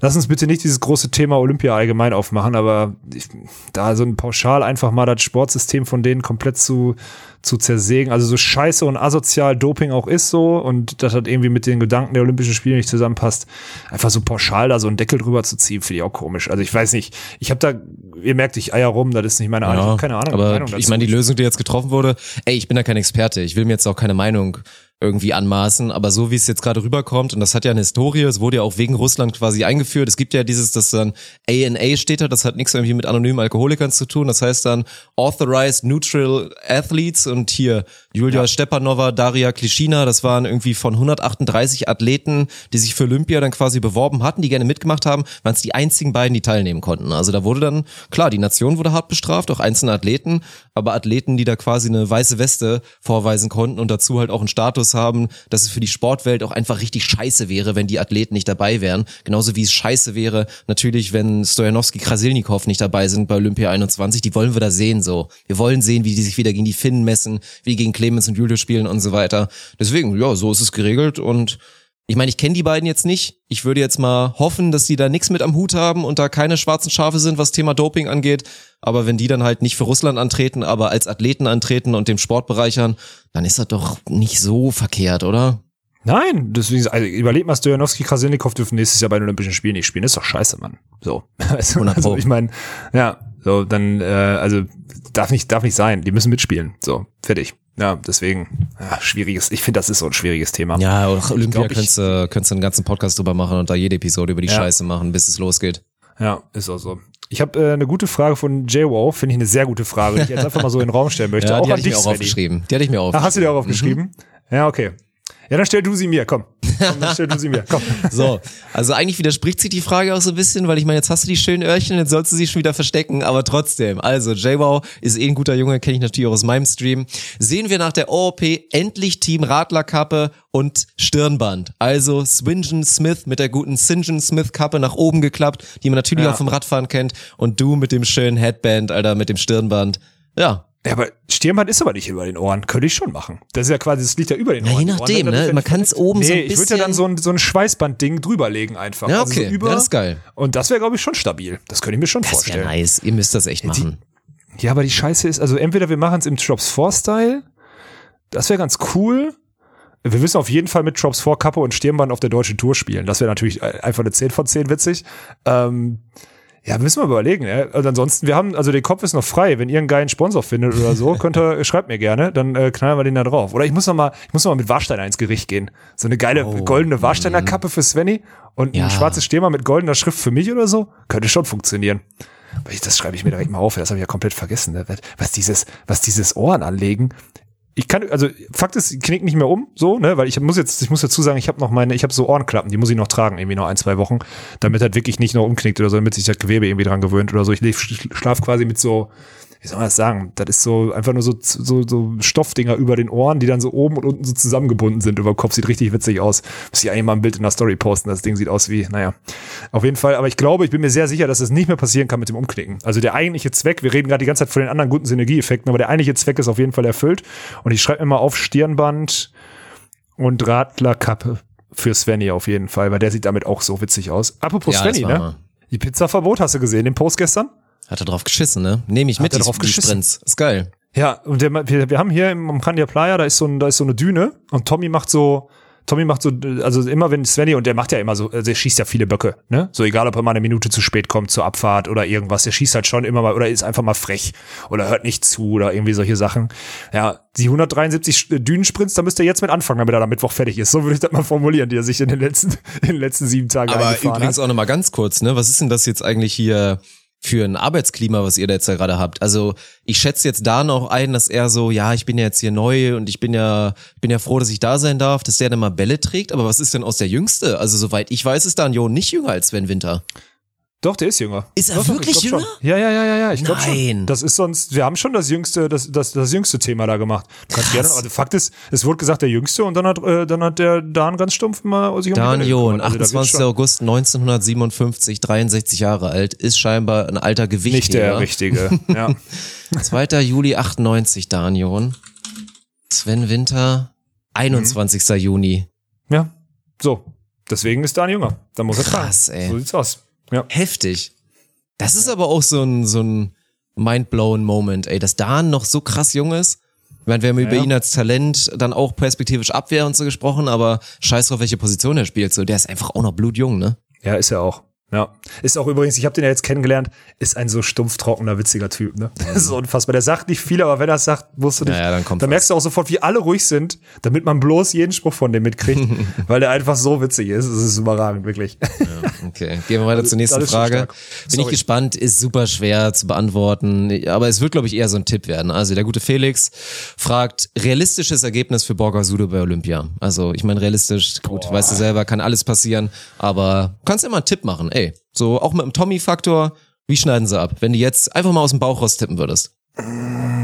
lass uns bitte nicht dieses große Thema Olympia allgemein aufmachen, aber ich, da so ein pauschal einfach mal das Sportsystem von denen komplett zu, zu zersägen. Also so scheiße und asozial Doping auch ist so und das hat irgendwie mit den Gedanken der Olympischen Spiele nicht zusammenpasst. Einfach so pauschal da so einen Deckel drüber zu ziehen, finde ich auch komisch. Also ich weiß nicht, ich habe da, ihr merkt, ich eier rum, das ist nicht meine Ahnung. Ich hab keine Ahnung. Aber Meinung ich meine, die Lösung, die jetzt getroffen wurde, ey, ich bin da kein Experte. Ich will mir jetzt auch keine Meinung irgendwie anmaßen, aber so wie es jetzt gerade rüberkommt, und das hat ja eine Historie, es wurde ja auch wegen Russland quasi eingeführt. Es gibt ja dieses, das dann ANA steht da, das hat nichts irgendwie mit anonymen Alkoholikern zu tun. Das heißt dann Authorized Neutral Athletes und hier Julia Stepanova, Daria Klischina, das waren irgendwie von 138 Athleten, die sich für Olympia dann quasi beworben hatten, die gerne mitgemacht haben, waren es die einzigen beiden, die teilnehmen konnten. Also da wurde dann, klar, die Nation wurde hart bestraft, auch einzelne Athleten, aber Athleten, die da quasi eine weiße Weste vorweisen konnten und dazu halt auch einen Status haben, dass es für die Sportwelt auch einfach richtig scheiße wäre, wenn die Athleten nicht dabei wären. Genauso wie es scheiße wäre, natürlich, wenn Stojanowski, Krasilnikov nicht dabei sind bei Olympia 21, die wollen wir da sehen so. Wir wollen sehen, wie die sich wieder gegen die Finnen messen, wie gegen Clemens und Julius spielen und so weiter. Deswegen, ja, so ist es geregelt und ich meine, ich kenne die beiden jetzt nicht. Ich würde jetzt mal hoffen, dass die da nichts mit am Hut haben und da keine schwarzen Schafe sind, was Thema Doping angeht. Aber wenn die dann halt nicht für Russland antreten, aber als Athleten antreten und dem Sport bereichern, dann ist das doch nicht so verkehrt, oder? Nein, deswegen, also überleg mal, Stojanowski, Krasilnikov dürfen nächstes Jahr bei den Olympischen Spielen nicht spielen. Das ist doch scheiße, Mann. So. Also, 100 Pro. also ich meine, ja, so, dann, äh, also darf nicht, darf nicht sein. Die müssen mitspielen. So, fertig. Ja, deswegen, ja, schwieriges, ich finde, das ist so ein schwieriges Thema. Ja, auch Olympia glaub, könntest du könntest einen ganzen Podcast drüber machen und da jede Episode über die Ja. Scheiße machen, bis es losgeht. Ja, ist auch so. Ich habe äh, eine gute Frage von JWow, finde ich eine sehr gute Frage, die ich jetzt einfach mal so in den Raum stellen möchte. Ja, auch die hatte ich mir auch Svenny. aufgeschrieben. Die hatte ich mir aufgeschrieben. hast du dir auch aufgeschrieben? Ja, okay. Ja, dann stell du sie mir, komm. komm dann stell du sie mir, komm. So, also eigentlich widerspricht sich die Frage auch so ein bisschen, weil ich meine, jetzt hast du die schönen Öhrchen, jetzt sollst du sie schon wieder verstecken, aber trotzdem. Also, JWoww ist eh ein guter Junge, kenne ich natürlich auch aus meinem Stream. Sehen wir nach der OOP endlich Team Radlerkappe und Stirnband. Also Swingen Smith mit der guten Sinjin Smith Kappe nach oben geklappt, die man natürlich Ja. auch vom Radfahren kennt und du mit dem schönen Headband, Alter, mit dem Stirnband. Ja, Ja, aber Stirnband ist aber nicht über den Ohren. Könnte ich schon machen. Das ist ja quasi, das liegt ja über den Ja, Ohren. je Die nachdem, Ohren, das ne? Man kann's verdeckt. oben nee, so ein ich würde ja dann bisschen- so ein, so ein Schweißbandding drüberlegen einfach. Ja, Also so okay. über. Ja, das ist geil. Und das wäre, glaube ich, schon stabil. Das könnte ich mir schon das wäre vorstellen. nice. Ihr müsst das echt machen. Ja, aber die Scheiße ist, also entweder wir machen es im Drops 4 Style, das wäre ganz cool. Wir müssen auf jeden Fall mit Drops 4 Kappe und Stirnband auf der deutschen Tour spielen. Das wäre natürlich äh, einfach eine 10 von 10 witzig. Ähm, ja, müssen wir überlegen. Ne? Und ansonsten, wir haben, also der Kopf ist noch frei. Wenn ihr einen geilen Sponsor findet oder so, könnt ihr, schreibt mir gerne, dann äh, knallen wir den da drauf. Oder ich muss noch mal, ich muss noch mal mit Warsteiner ins Gericht gehen. So eine geile goldene Warsteiner Kappe für Svenny und Ja. ein schwarzes Stirnband mit goldener Schrift für mich oder so. Könnte schon funktionieren. das schreibe ich mir direkt mal auf, das habe ich ja komplett vergessen, ne? was dieses, was dieses Ohren anlegen. Ich kann, also Fakt ist, ich knick nicht mehr um, so, ne, weil ich muss jetzt, ich muss dazu sagen, ich habe noch meine, ich habe so Ohrenklappen, die muss ich noch tragen, irgendwie noch ein, zwei Wochen, damit halt wirklich nicht noch umknickt oder so, damit sich das Gewebe irgendwie dran gewöhnt oder so. Ich schlaf quasi mit so, wie soll man das sagen? Das ist so einfach nur so, so, so Stoffdinger über den Ohren, die dann so oben und unten so zusammengebunden sind über Kopf. Sieht richtig witzig aus. Muss ich eigentlich mal ein Bild in der Story posten. Das Ding sieht aus wie, naja. Auf jeden Fall, aber ich glaube, ich bin mir sehr sicher, dass es das nicht mehr passieren kann mit dem Umknicken. Also der eigentliche Zweck, wir reden gerade die ganze Zeit von den anderen guten Synergieeffekten, aber der eigentliche Zweck ist auf jeden Fall erfüllt. Und ich schreibe mir mal auf Stirnband und Radlerkappe für Svenny auf jeden Fall, weil der sieht damit auch so witzig aus. Apropos Ja, Svenny, ne? Die Pizza-Verbot hast du gesehen, den Post gestern? Hat er drauf geschissen, ne? Nehme ich Hat mit, er die, drauf die geschissen? Sprints. Ist geil. Ja, und der, wir, wir haben hier im Candia Playa, da ist so ein, da ist so eine Düne und Tommy macht so, Tommy macht so, also immer wenn Svenny, und der macht ja immer so, also der schießt ja viele Böcke, ne? So egal, ob er mal eine Minute zu spät kommt zur Abfahrt oder irgendwas, der schießt halt schon immer mal, oder ist einfach mal frech oder hört nicht zu oder irgendwie solche Sachen. Ja, die 173 Dünensprints, da müsst ihr jetzt mit anfangen, damit er am Mittwoch fertig ist. So würde ich das mal formulieren, die er sich in den letzten, in den letzten sieben Tagen Aber eingefahren übrigens hat. auch nochmal ganz kurz, ne? Was ist denn das jetzt eigentlich hier für ein Arbeitsklima, was ihr da jetzt da gerade habt? Also ich schätze jetzt da noch ein, dass er so, ja, ich bin ja jetzt hier neu und ich bin ja, bin ja froh, dass ich da sein darf, dass der dann mal Bälle trägt. Aber was ist denn aus der Jüngste? Also soweit ich weiß, ist Dan Jo nicht jünger als Sven Winter. Doch, der ist jünger. Ist er Doch, doch, ich wirklich jünger? Schon. Ja, ja, ja, ja, ja, ich glaube schon. Nein. Das ist sonst, wir haben schon das jüngste, das, das, das jüngste Thema da gemacht. Kannst gerne, also Fakt ist, es wurde gesagt, der jüngste und dann hat, äh, dann hat der Dan ganz stumpf mal sich um Dan John, gekümmert. Also da wird's 28. schon August 1957, 63 Jahre alt, ist scheinbar ein alter Gewicht. Nicht der richtige, ja. 2. Juli 98, Dan John. Sven Winter, 21. Juni. Ja, so. Deswegen ist Dan jünger. Da muss er Krass, tragen. ey. So sieht's aus. Ja. Heftig. Das ist aber auch so ein, so ein mindblown Moment, ey, dass Dan noch so krass jung ist. Ich meine, wir haben über Ja. ihn als Talent dann auch perspektivisch Abwehr und so gesprochen, aber scheiß drauf, welche Position er spielt. So, der ist einfach auch noch blutjung, ne? Ja, ist er auch. Ja. Ist auch übrigens, ich habe den ja jetzt kennengelernt, ist ein so stumpf trockener, witziger Typ, ne? Das ist unfassbar. Der sagt nicht viel, aber wenn er es sagt, musst du nicht. Ja, ja, dann kommt dann merkst du auch sofort, wie alle ruhig sind, damit man bloß jeden Spruch von dem mitkriegt, weil der einfach so witzig ist. Das ist überragend, wirklich. Okay, gehen wir weiter zur nächsten Frage. Bin ich gespannt, ist super schwer zu beantworten, aber es wird, glaube ich, eher so ein Tipp werden. Also der gute Felix fragt, realistisches Ergebnis für Borger Sudo bei Olympia. Also ich meine, realistisch, gut, weißt du selber, kann alles passieren, aber kannst immer einen Tipp machen, ey. So auch mit dem Tommy-Faktor, wie schneiden sie ab? Wenn du jetzt einfach mal aus dem Bauch raus tippen würdest.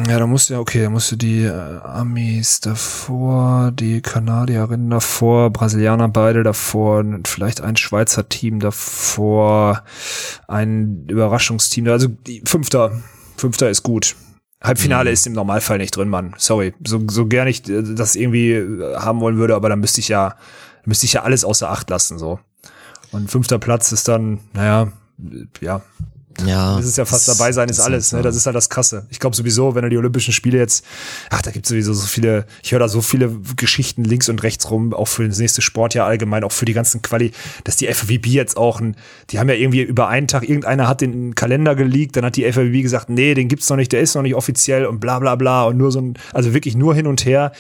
Ja, da musst du, okay, da musst du die äh, Amis davor, die Kanadierinnen davor, Brasilianer beide davor, vielleicht ein Schweizer Team davor, ein Überraschungsteam, also die Fünfter, Fünfter ist gut. Halbfinale ist im Normalfall nicht drin, Mann. Sorry. So, so gern ich äh, das irgendwie äh, haben wollen würde, aber dann müsste ich ja, müsste ich ja alles außer Acht lassen, so. Und fünfter Platz ist dann, naja, ja, Ja. das ist ja fast dabei sein ist alles, ne? Das ist halt das Krasse. Ich glaube sowieso, wenn du die Olympischen Spiele jetzt, ach, da gibt es sowieso so viele, ich höre da so viele Geschichten links und rechts rum, auch für das nächste Sportjahr allgemein, auch für die ganzen Quali, dass die FWB jetzt auch ein, die haben ja irgendwie über einen Tag, irgendeiner hat den Kalender geleakt, dann hat die FWB gesagt, nee, den gibt's noch nicht, der ist noch nicht offiziell und bla bla bla und nur so ein, also wirklich nur hin und her.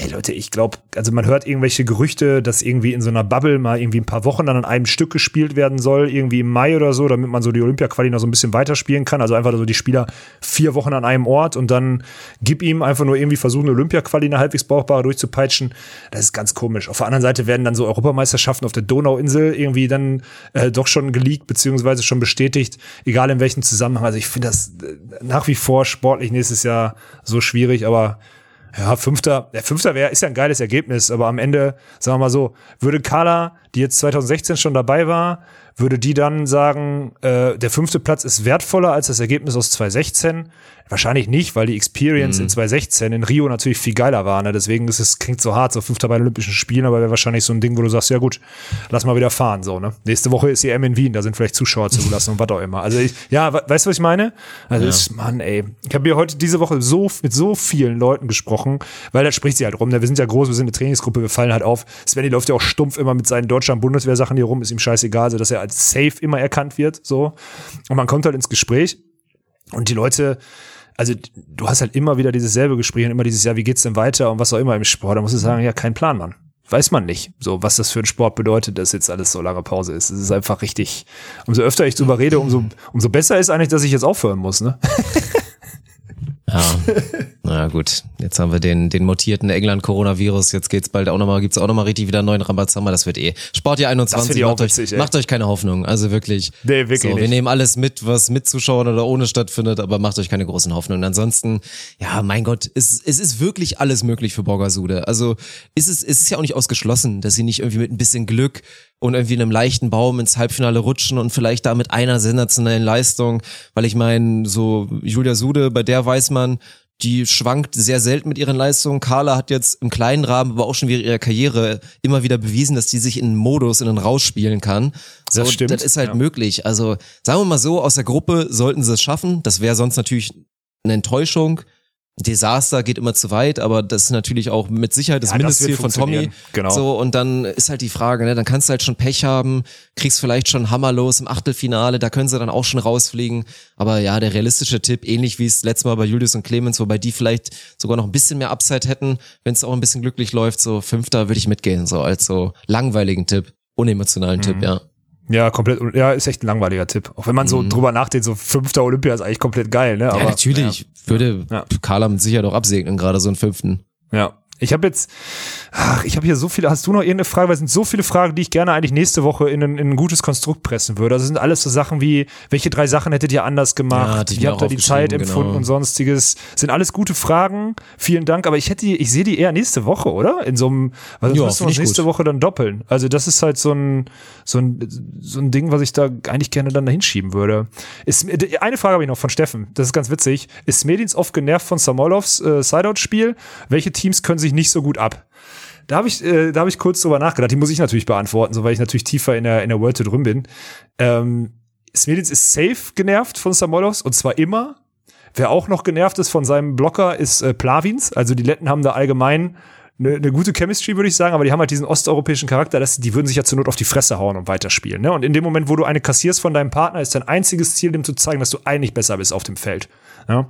Ey Leute, ich glaube, also man hört irgendwelche Gerüchte, dass irgendwie in so einer Bubble mal irgendwie ein paar Wochen dann an einem Stück gespielt werden soll, irgendwie im Mai oder so, damit man so die Olympia-Quali noch so ein bisschen weiterspielen kann. Also einfach so die Spieler vier Wochen an einem Ort und dann gib ihm einfach nur irgendwie versuchen, eine Olympia-Quali eine halbwegs brauchbare durchzupeitschen. Das ist ganz komisch. Auf der anderen Seite werden dann so Europameisterschaften auf der Donauinsel irgendwie dann äh, doch schon geleakt, beziehungsweise schon bestätigt, egal in welchem Zusammenhang. Also ich finde das äh, nach wie vor sportlich nächstes Jahr so schwierig, aber ja, Fünfter, der Fünfter wäre, ist ja ein geiles Ergebnis, aber am Ende, sagen wir mal so, würde Carla, die jetzt 2016 schon dabei war, würde die dann sagen, äh, der fünfte Platz ist wertvoller als das Ergebnis aus 2016? Wahrscheinlich nicht, weil die Experience in 2016 in Rio natürlich viel geiler war. Ne? Deswegen ist es, klingt so hart, so Fünfter bei den Olympischen Spielen, aber wäre wahrscheinlich so ein Ding, wo du sagst, ja gut, lass mal wieder fahren. So, ne? Nächste Woche ist die M in Wien, da sind vielleicht Zuschauer zugelassen und was auch immer. Also ich, ja, we- weißt du, was ich meine? Also ist, Mann, ey. Ich habe hier heute diese Woche so mit so vielen Leuten gesprochen, weil da spricht sie halt rum. Ne? Wir sind ja groß, wir sind eine Trainingsgruppe, wir fallen halt auf. Svenny läuft ja auch stumpf immer mit seinen Deutschland-Bundeswehr-Sachen hier rum, ist ihm scheißegal, so dass er als safe immer erkannt wird. So. Und man kommt halt ins Gespräch und die Leute, also du hast halt immer wieder dieses selbe Gespräch und immer dieses, ja, wie geht's denn weiter und was auch immer im Sport. Da musst du sagen, ja, kein Plan, Mann. weiß man nicht, so was das für einen Sport bedeutet, dass jetzt alles so lange Pause ist. Es ist einfach richtig. Umso öfter ich drüber rede, umso, umso besser ist eigentlich, dass ich jetzt aufhören muss, ne? Ja, na gut. Jetzt haben wir den, den mutierten England-Coronavirus. Jetzt geht's bald auch nochmal, gibt's auch nochmal richtig wieder einen neuen Rambazamba. Das wird eh. Sportjahr 21, ich auch macht, euch, witzig, ey. macht euch keine Hoffnung. Also wirklich. Nee, wirklich so, Wir nicht. nehmen alles mit, was mit Zuschauern oder ohne stattfindet, aber macht euch keine großen Hoffnungen. Ansonsten, ja, mein Gott, es, es ist wirklich alles möglich für Borgasude. Also ist es, es ist ja auch nicht ausgeschlossen, dass sie nicht irgendwie mit ein bisschen Glück und irgendwie einem leichten Baum ins Halbfinale rutschen und vielleicht da mit einer sensationellen Leistung, weil ich meine, so Julia Sude, bei der weiß man, die schwankt sehr selten mit ihren Leistungen. Carla hat jetzt im kleinen Rahmen, aber auch schon während ihrer Karriere immer wieder bewiesen, dass die sich in einen Modus, in einen rausspielen kann. So, Das stimmt, Das ist halt ja. möglich. Also sagen wir mal so, aus der Gruppe sollten sie es schaffen. Das wäre sonst natürlich eine Enttäuschung. Desaster geht immer zu weit, aber das ist natürlich auch mit Sicherheit das Ja, das Mindestziel wird von Tommy. Genau. So, und dann ist halt die Frage, ne, dann kannst du halt schon Pech haben, kriegst vielleicht schon hammerlos im Achtelfinale, da können sie dann auch schon rausfliegen. Aber ja, der realistische Tipp, ähnlich wie es letztes Mal bei Julius und Clemens, wobei die vielleicht sogar noch ein bisschen mehr Upside hätten, wenn es auch ein bisschen glücklich läuft, so Fünfter würde ich mitgehen, so als so langweiligen Tipp, unemotionalen Mhm. Tipp, ja. Ja, komplett, ja, ist echt ein langweiliger Tipp. Auch wenn man so drüber nachdenkt, so fünfter Olympia ist eigentlich komplett geil, ne? Ja, Aber, natürlich, würde Ja. Carla mit Sicherheit auch absegnen, gerade so einen Fünften. Ja. Ich habe jetzt, ach, ich habe hier so viele, hast du noch irgendeine Frage? Weil es sind so viele Fragen, die ich gerne eigentlich nächste Woche in ein, in ein gutes Konstrukt pressen würde. Also sind alles so Sachen wie, welche drei Sachen hättet ihr anders Ja, gemacht? ich Wie habt ihr die Zeit aufgeschrieben, empfunden genau. und sonstiges? Sind alles gute Fragen. Vielen Dank. Aber ich hätte die, ich sehe die eher nächste Woche, oder? In so einem, weil sonst Ja, müssen wir uns nächste gut. Woche dann doppeln. Also das ist halt so ein, so ein, so ein Ding, was ich da eigentlich gerne dann dahin schieben würde. Ist, eine Frage habe ich noch von Steffen. Das ist ganz witzig. Ist Smedins oft genervt von Samolovs äh, Sideout-Spiel? Welche Teams können sich nicht so gut ab? Da habe ich, äh, da habe ich kurz drüber nachgedacht. Die muss ich natürlich beantworten, so weil ich natürlich tiefer in der in der World drin bin. Ähm, Smedins ist safe genervt von Samolovs und zwar immer. Wer auch noch genervt ist von seinem Blocker ist äh, Plavins. Also die Letten haben da allgemein eine, eine gute Chemistry, würde ich sagen, aber die haben halt diesen osteuropäischen Charakter, dass die würden sich ja zur Not auf die Fresse hauen und weiterspielen. Ne? Und in dem Moment, wo du eine kassierst von deinem Partner, ist dein einziges Ziel, dem zu zeigen, dass du eigentlich besser bist auf dem Feld. Ja?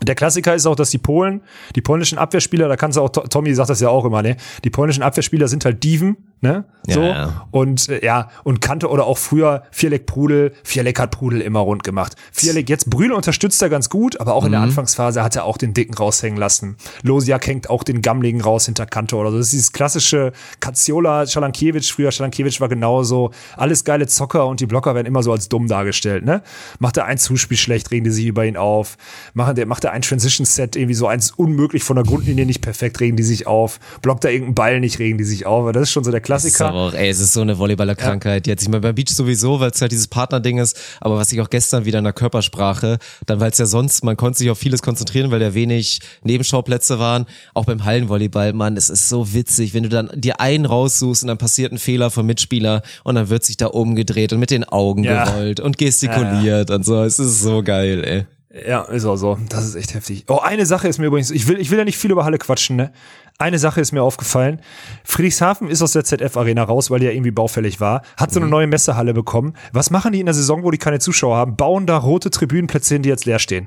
Der Klassiker ist auch, dass die Polen, die polnischen Abwehrspieler, da kannst du auch, To- Tommy sagt das ja auch immer, ne? Die polnischen Abwehrspieler sind halt Dieven, ne? Ja, So. ja. Und äh, ja, und Kante oder auch früher Vierleck Prudel, Vierleck hat Prudel immer rund gemacht. Vierleck, jetzt Brühl unterstützt er ganz gut, aber auch in der Mhm. Anfangsphase hat er auch den Dicken raushängen lassen. Losiak hängt auch den Gammligen raus hinter Kante oder so. Das ist dieses klassische Katziola, Schalankiewicz, früher Schalankiewicz war genauso. Alles geile Zocker und die Blocker werden immer so als dumm dargestellt, ne? Macht er ein Zuspiel schlecht, regen die sich über ihn auf. Machen der, macht er ein Transition-Set irgendwie so eins unmöglich von der Grundlinie nicht perfekt, regen die sich auf. Blockt er irgendeinen Ball nicht, regen die sich auf. Das ist schon so der Klassiker. aber auch, ey, es ist so eine Volleyballerkrankheit. Jetzt, ich meine, beim Beach sowieso, weil es halt dieses Partnerding ist, aber was ich auch gestern wieder in der Körpersprache, dann weil es ja sonst, man konnte sich auf vieles konzentrieren, weil da wenig Nebenschauplätze waren, auch beim Hallenvolleyball, Mann, es ist so witzig, wenn du dann dir einen raussuchst und dann passiert ein Fehler vom Mitspieler und dann wird sich da umgedreht und mit den Augen Ja. gerollt und gestikuliert und so. Es ist so geil, ey. Ja, ist auch so. Das ist echt heftig. Oh, eine Sache ist mir übrigens, ich will, ich will ja nicht viel über Halle quatschen, ne? Eine Sache ist mir aufgefallen. Friedrichshafen ist aus der ZF-Arena raus, weil die ja irgendwie baufällig war, hat so eine neue Messehalle bekommen. Was machen die in der Saison, wo die keine Zuschauer haben? Bauen da rote Tribünenplätze hin, die jetzt leer stehen.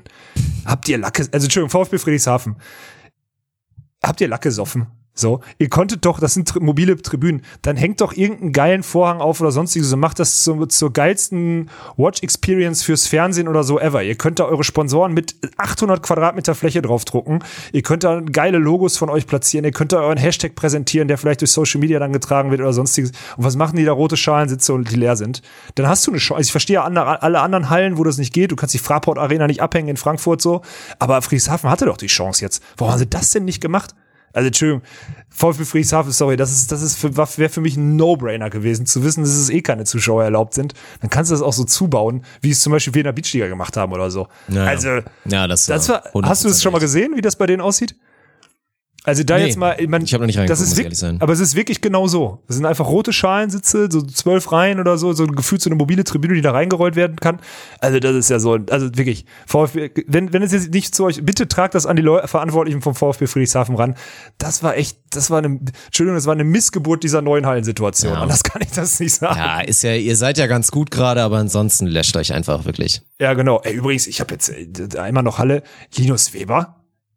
Habt ihr Lacke, also Entschuldigung, VfB Friedrichshafen. Habt ihr Lacke gesoffen? So, ihr konntet doch, das sind tri mobile Tribünen, dann hängt doch irgendeinen geilen Vorhang auf oder sonstiges und macht das zur, zur geilsten Watch-Experience fürs Fernsehen oder so ever. Ihr könnt da eure Sponsoren mit 800 Quadratmeter Fläche draufdrucken. Ihr könnt da geile Logos von euch platzieren. Ihr könnt da euren Hashtag präsentieren, der vielleicht durch Social Media dann getragen wird oder sonstiges. Und was machen die da? Rote Schalensitze und die leer sind. Dann hast du eine Chance. Also ich verstehe andere, alle anderen Hallen, wo das nicht geht. Du kannst die Fraport Arena nicht abhängen in Frankfurt so. Aber Friedrichshafen hatte doch die Chance jetzt. Warum haben sie das denn nicht gemacht? Also Entschuldigung, VfB Friedrichshafen, sorry, das ist, das ist für, wäre für mich ein No-Brainer gewesen, zu wissen, dass es eh keine Zuschauer erlaubt sind. Dann kannst du das auch so zubauen, wie es zum Beispiel der Beachliga gemacht haben oder so. Ja, ja. Also, Ja, das, das war hast du das schon mal 100% gesehen, wie das bei denen aussieht? Also da Nee, jetzt mal, man, ich hab noch nicht reingeguckt, das ist ich ehrlich sein. aber es ist wirklich genau so. Es sind einfach rote Schalensitze, so zwölf Reihen oder so, so gefühlt so eine mobile Tribüne, die da reingerollt werden kann. Also das ist ja so, also wirklich, VfB, wenn, wenn es jetzt nicht zu euch, bitte tragt das an die Leu Verantwortlichen vom VfB Friedrichshafen ran. Das war echt, das war eine, Entschuldigung, das war eine Missgeburt dieser neuen Hallensituation. Ja. Anders kann ich das nicht sagen. Ja, ist ja, ihr seid ja ganz gut gerade, aber ansonsten löscht euch einfach wirklich. Ja, genau. Ey, übrigens, ich habe jetzt äh, einmal noch Halle. Linus Weber.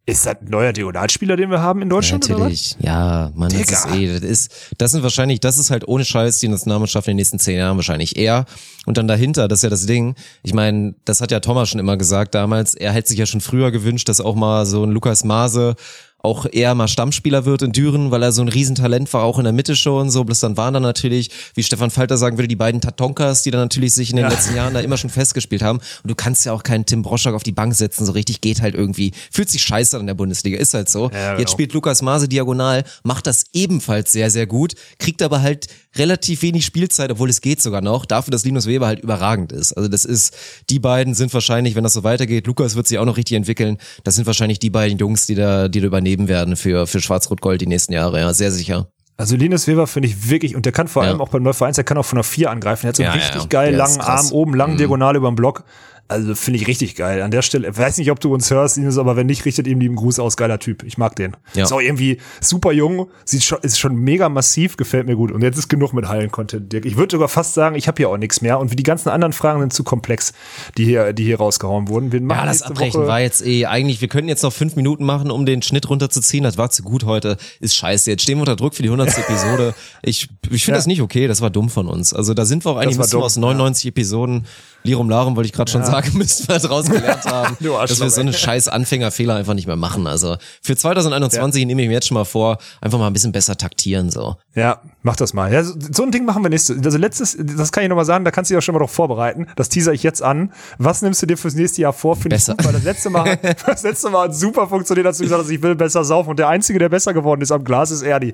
Ist das ein neuer Diagonalspieler, den wir haben in Deutschland? Ja, natürlich. Ja, man, das ist eh, das ist, das sind wahrscheinlich, das ist halt ohne Scheiß die Nationalmannschaft in den nächsten zehn Jahren wahrscheinlich eher. Und dann dahinter, das ist ja das Ding. Ich meine, das hat ja Thomas schon immer gesagt damals. Er hätte sich ja schon früher gewünscht, dass auch mal so ein Lukas Maase auch eher mal Stammspieler wird in Düren, weil er so ein Riesentalent war, auch in der Mitte schon so. Bloß dann waren da natürlich, wie Stefan Falter sagen würde, die beiden Tatonkas, die dann natürlich sich in den ja. letzten Jahren da immer schon festgespielt haben. Und du kannst ja auch keinen Tim Broschak auf die Bank setzen, so richtig geht halt irgendwie. Fühlt sich scheiße an der Bundesliga, ist halt so. Ja, genau. Jetzt spielt Lukas Maase diagonal, macht das ebenfalls sehr, sehr gut, kriegt aber halt relativ wenig Spielzeit, obwohl es geht sogar noch, dafür, dass Linus Weber halt überragend ist. Also das ist, die beiden sind wahrscheinlich, wenn das so weitergeht, Lukas wird sich auch noch richtig entwickeln, das sind wahrscheinlich die beiden Jungs, die da, die da übernehmen werden für, für Schwarz-Rot-Gold die nächsten Jahre, ja, sehr sicher. Also Linus Weber finde ich wirklich, und der kann vor allem ja. auch beim Neuvereins, der kann auch von der vier angreifen. Er hat so einen ja, richtig ja. geil langen Arm oben, lang, mhm. diagonal über den Block. Also finde ich richtig geil. An der Stelle, weiß nicht, ob du uns hörst, Ines, aber wenn nicht, richtet ihm lieben Gruß aus. Geiler Typ. Ich mag den. Ja. Ist auch irgendwie super jung, sieht schon, ist schon mega massiv, gefällt mir gut. Und jetzt ist genug mit Hallen-Content, Dirk. Ich würde sogar fast sagen, ich habe hier auch nichts mehr. Und wie die ganzen anderen Fragen sind zu komplex, die hier, die hier rausgehauen wurden. Wir machen ja, das Abbrechen Woche war jetzt eh eigentlich, wir können jetzt noch fünf Minuten machen, um den Schnitt runterzuziehen. Das war zu gut heute. Ist scheiße. Jetzt stehen wir unter Druck für die 100. Episode. Ich, ich finde ja. das nicht okay. Das war dumm von uns. Also da sind wir auch eigentlich aus 99 ja. Episoden Lirum Larum wollte ich gerade schon sagen, müssen wir draus gelernt haben, dass wir so eine scheiß Anfängerfehler einfach nicht mehr machen. Also für 2021 ja. nehme ich mir jetzt schon mal vor, einfach mal ein bisschen besser taktieren so. Ja, mach das mal. Ja, so, so ein Ding machen wir nächstes. Also letztes, das kann ich nochmal sagen, da kannst du dich auch schon mal drauf vorbereiten. Das teaser ich jetzt an. Was nimmst du dir fürs nächste Jahr vor? Finde ich gut, weil das letzte Mal, das letzte Mal hat super funktioniert, als du gesagt hast, ich will besser saufen. Und der Einzige, der besser geworden ist am Glas, ist Erdi.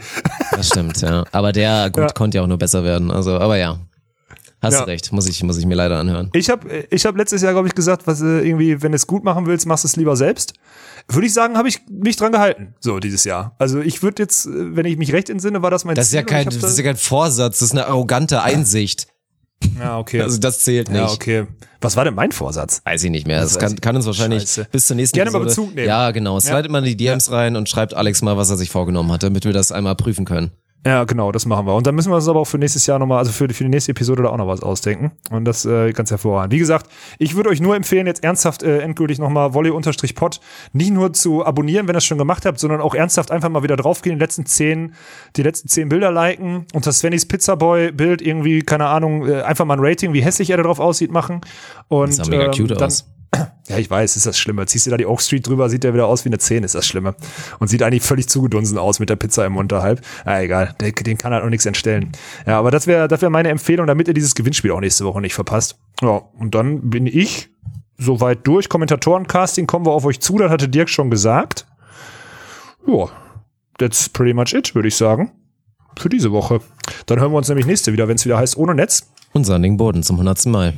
Das stimmt, ja. Aber der, gut, ja. konnte ja auch nur besser werden. Also, aber ja. Hast ja. du recht, muss ich, muss ich mir leider anhören. Ich habe ich hab letztes Jahr, glaube ich, gesagt, was äh, irgendwie, wenn du es gut machen willst, machst du es lieber selbst. Würde ich sagen, habe ich mich dran gehalten, so dieses Jahr. Also ich würde jetzt, äh, wenn ich mich recht entsinne, war das mein das Ziel. Ist ja kein, das ist ja kein Vorsatz, das ist eine arrogante Einsicht. Ja, okay. Also das zählt nicht. Ja, okay. Was war denn mein Vorsatz? Weiß ich nicht mehr. Das, das kann, kann uns wahrscheinlich Scheiße. bis zur nächsten Gerne Episode. mal Bezug nehmen. Ja, genau. Slidet ja. mal in die DMs ja. rein und schreibt Alex mal, was er sich vorgenommen hat, damit wir das einmal prüfen können. Ja, genau, das machen wir. Und dann müssen wir uns aber auch für nächstes Jahr nochmal, also für, für die nächste Episode da auch noch was ausdenken. Und das äh, ganz hervorragend. Wie gesagt, ich würde euch nur empfehlen, jetzt ernsthaft äh, endgültig nochmal Volley-Pod nicht nur zu abonnieren, wenn ihr es schon gemacht habt, sondern auch ernsthaft einfach mal wieder draufgehen, die letzten zehn, die letzten zehn Bilder liken und das Svennys Pizzaboy-Bild irgendwie, keine Ahnung, äh, einfach mal ein Rating, wie hässlich er da drauf aussieht, machen. Und das sah mega ähm, cute dann, aus ja, ich weiß, ist das Schlimme. Ziehst du da die Oak Street drüber, sieht der wieder aus wie eine 10, ist das Schlimme. Und sieht eigentlich völlig zugedunsen aus mit der Pizza im Unterhalb. Ja, egal, den, den kann halt auch nichts entstellen. Ja, aber das wäre das wär meine Empfehlung, damit ihr dieses Gewinnspiel auch nächste Woche nicht verpasst. Ja, und dann bin ich soweit durch. Kommentatorencasting kommen wir auf euch zu, das hatte Dirk schon gesagt. Ja, that's pretty much it, würde ich sagen. Für diese Woche. Dann hören wir uns nämlich nächste wieder, wenn es wieder heißt, ohne Netz. Und Sanding Boden zum 100. Mal.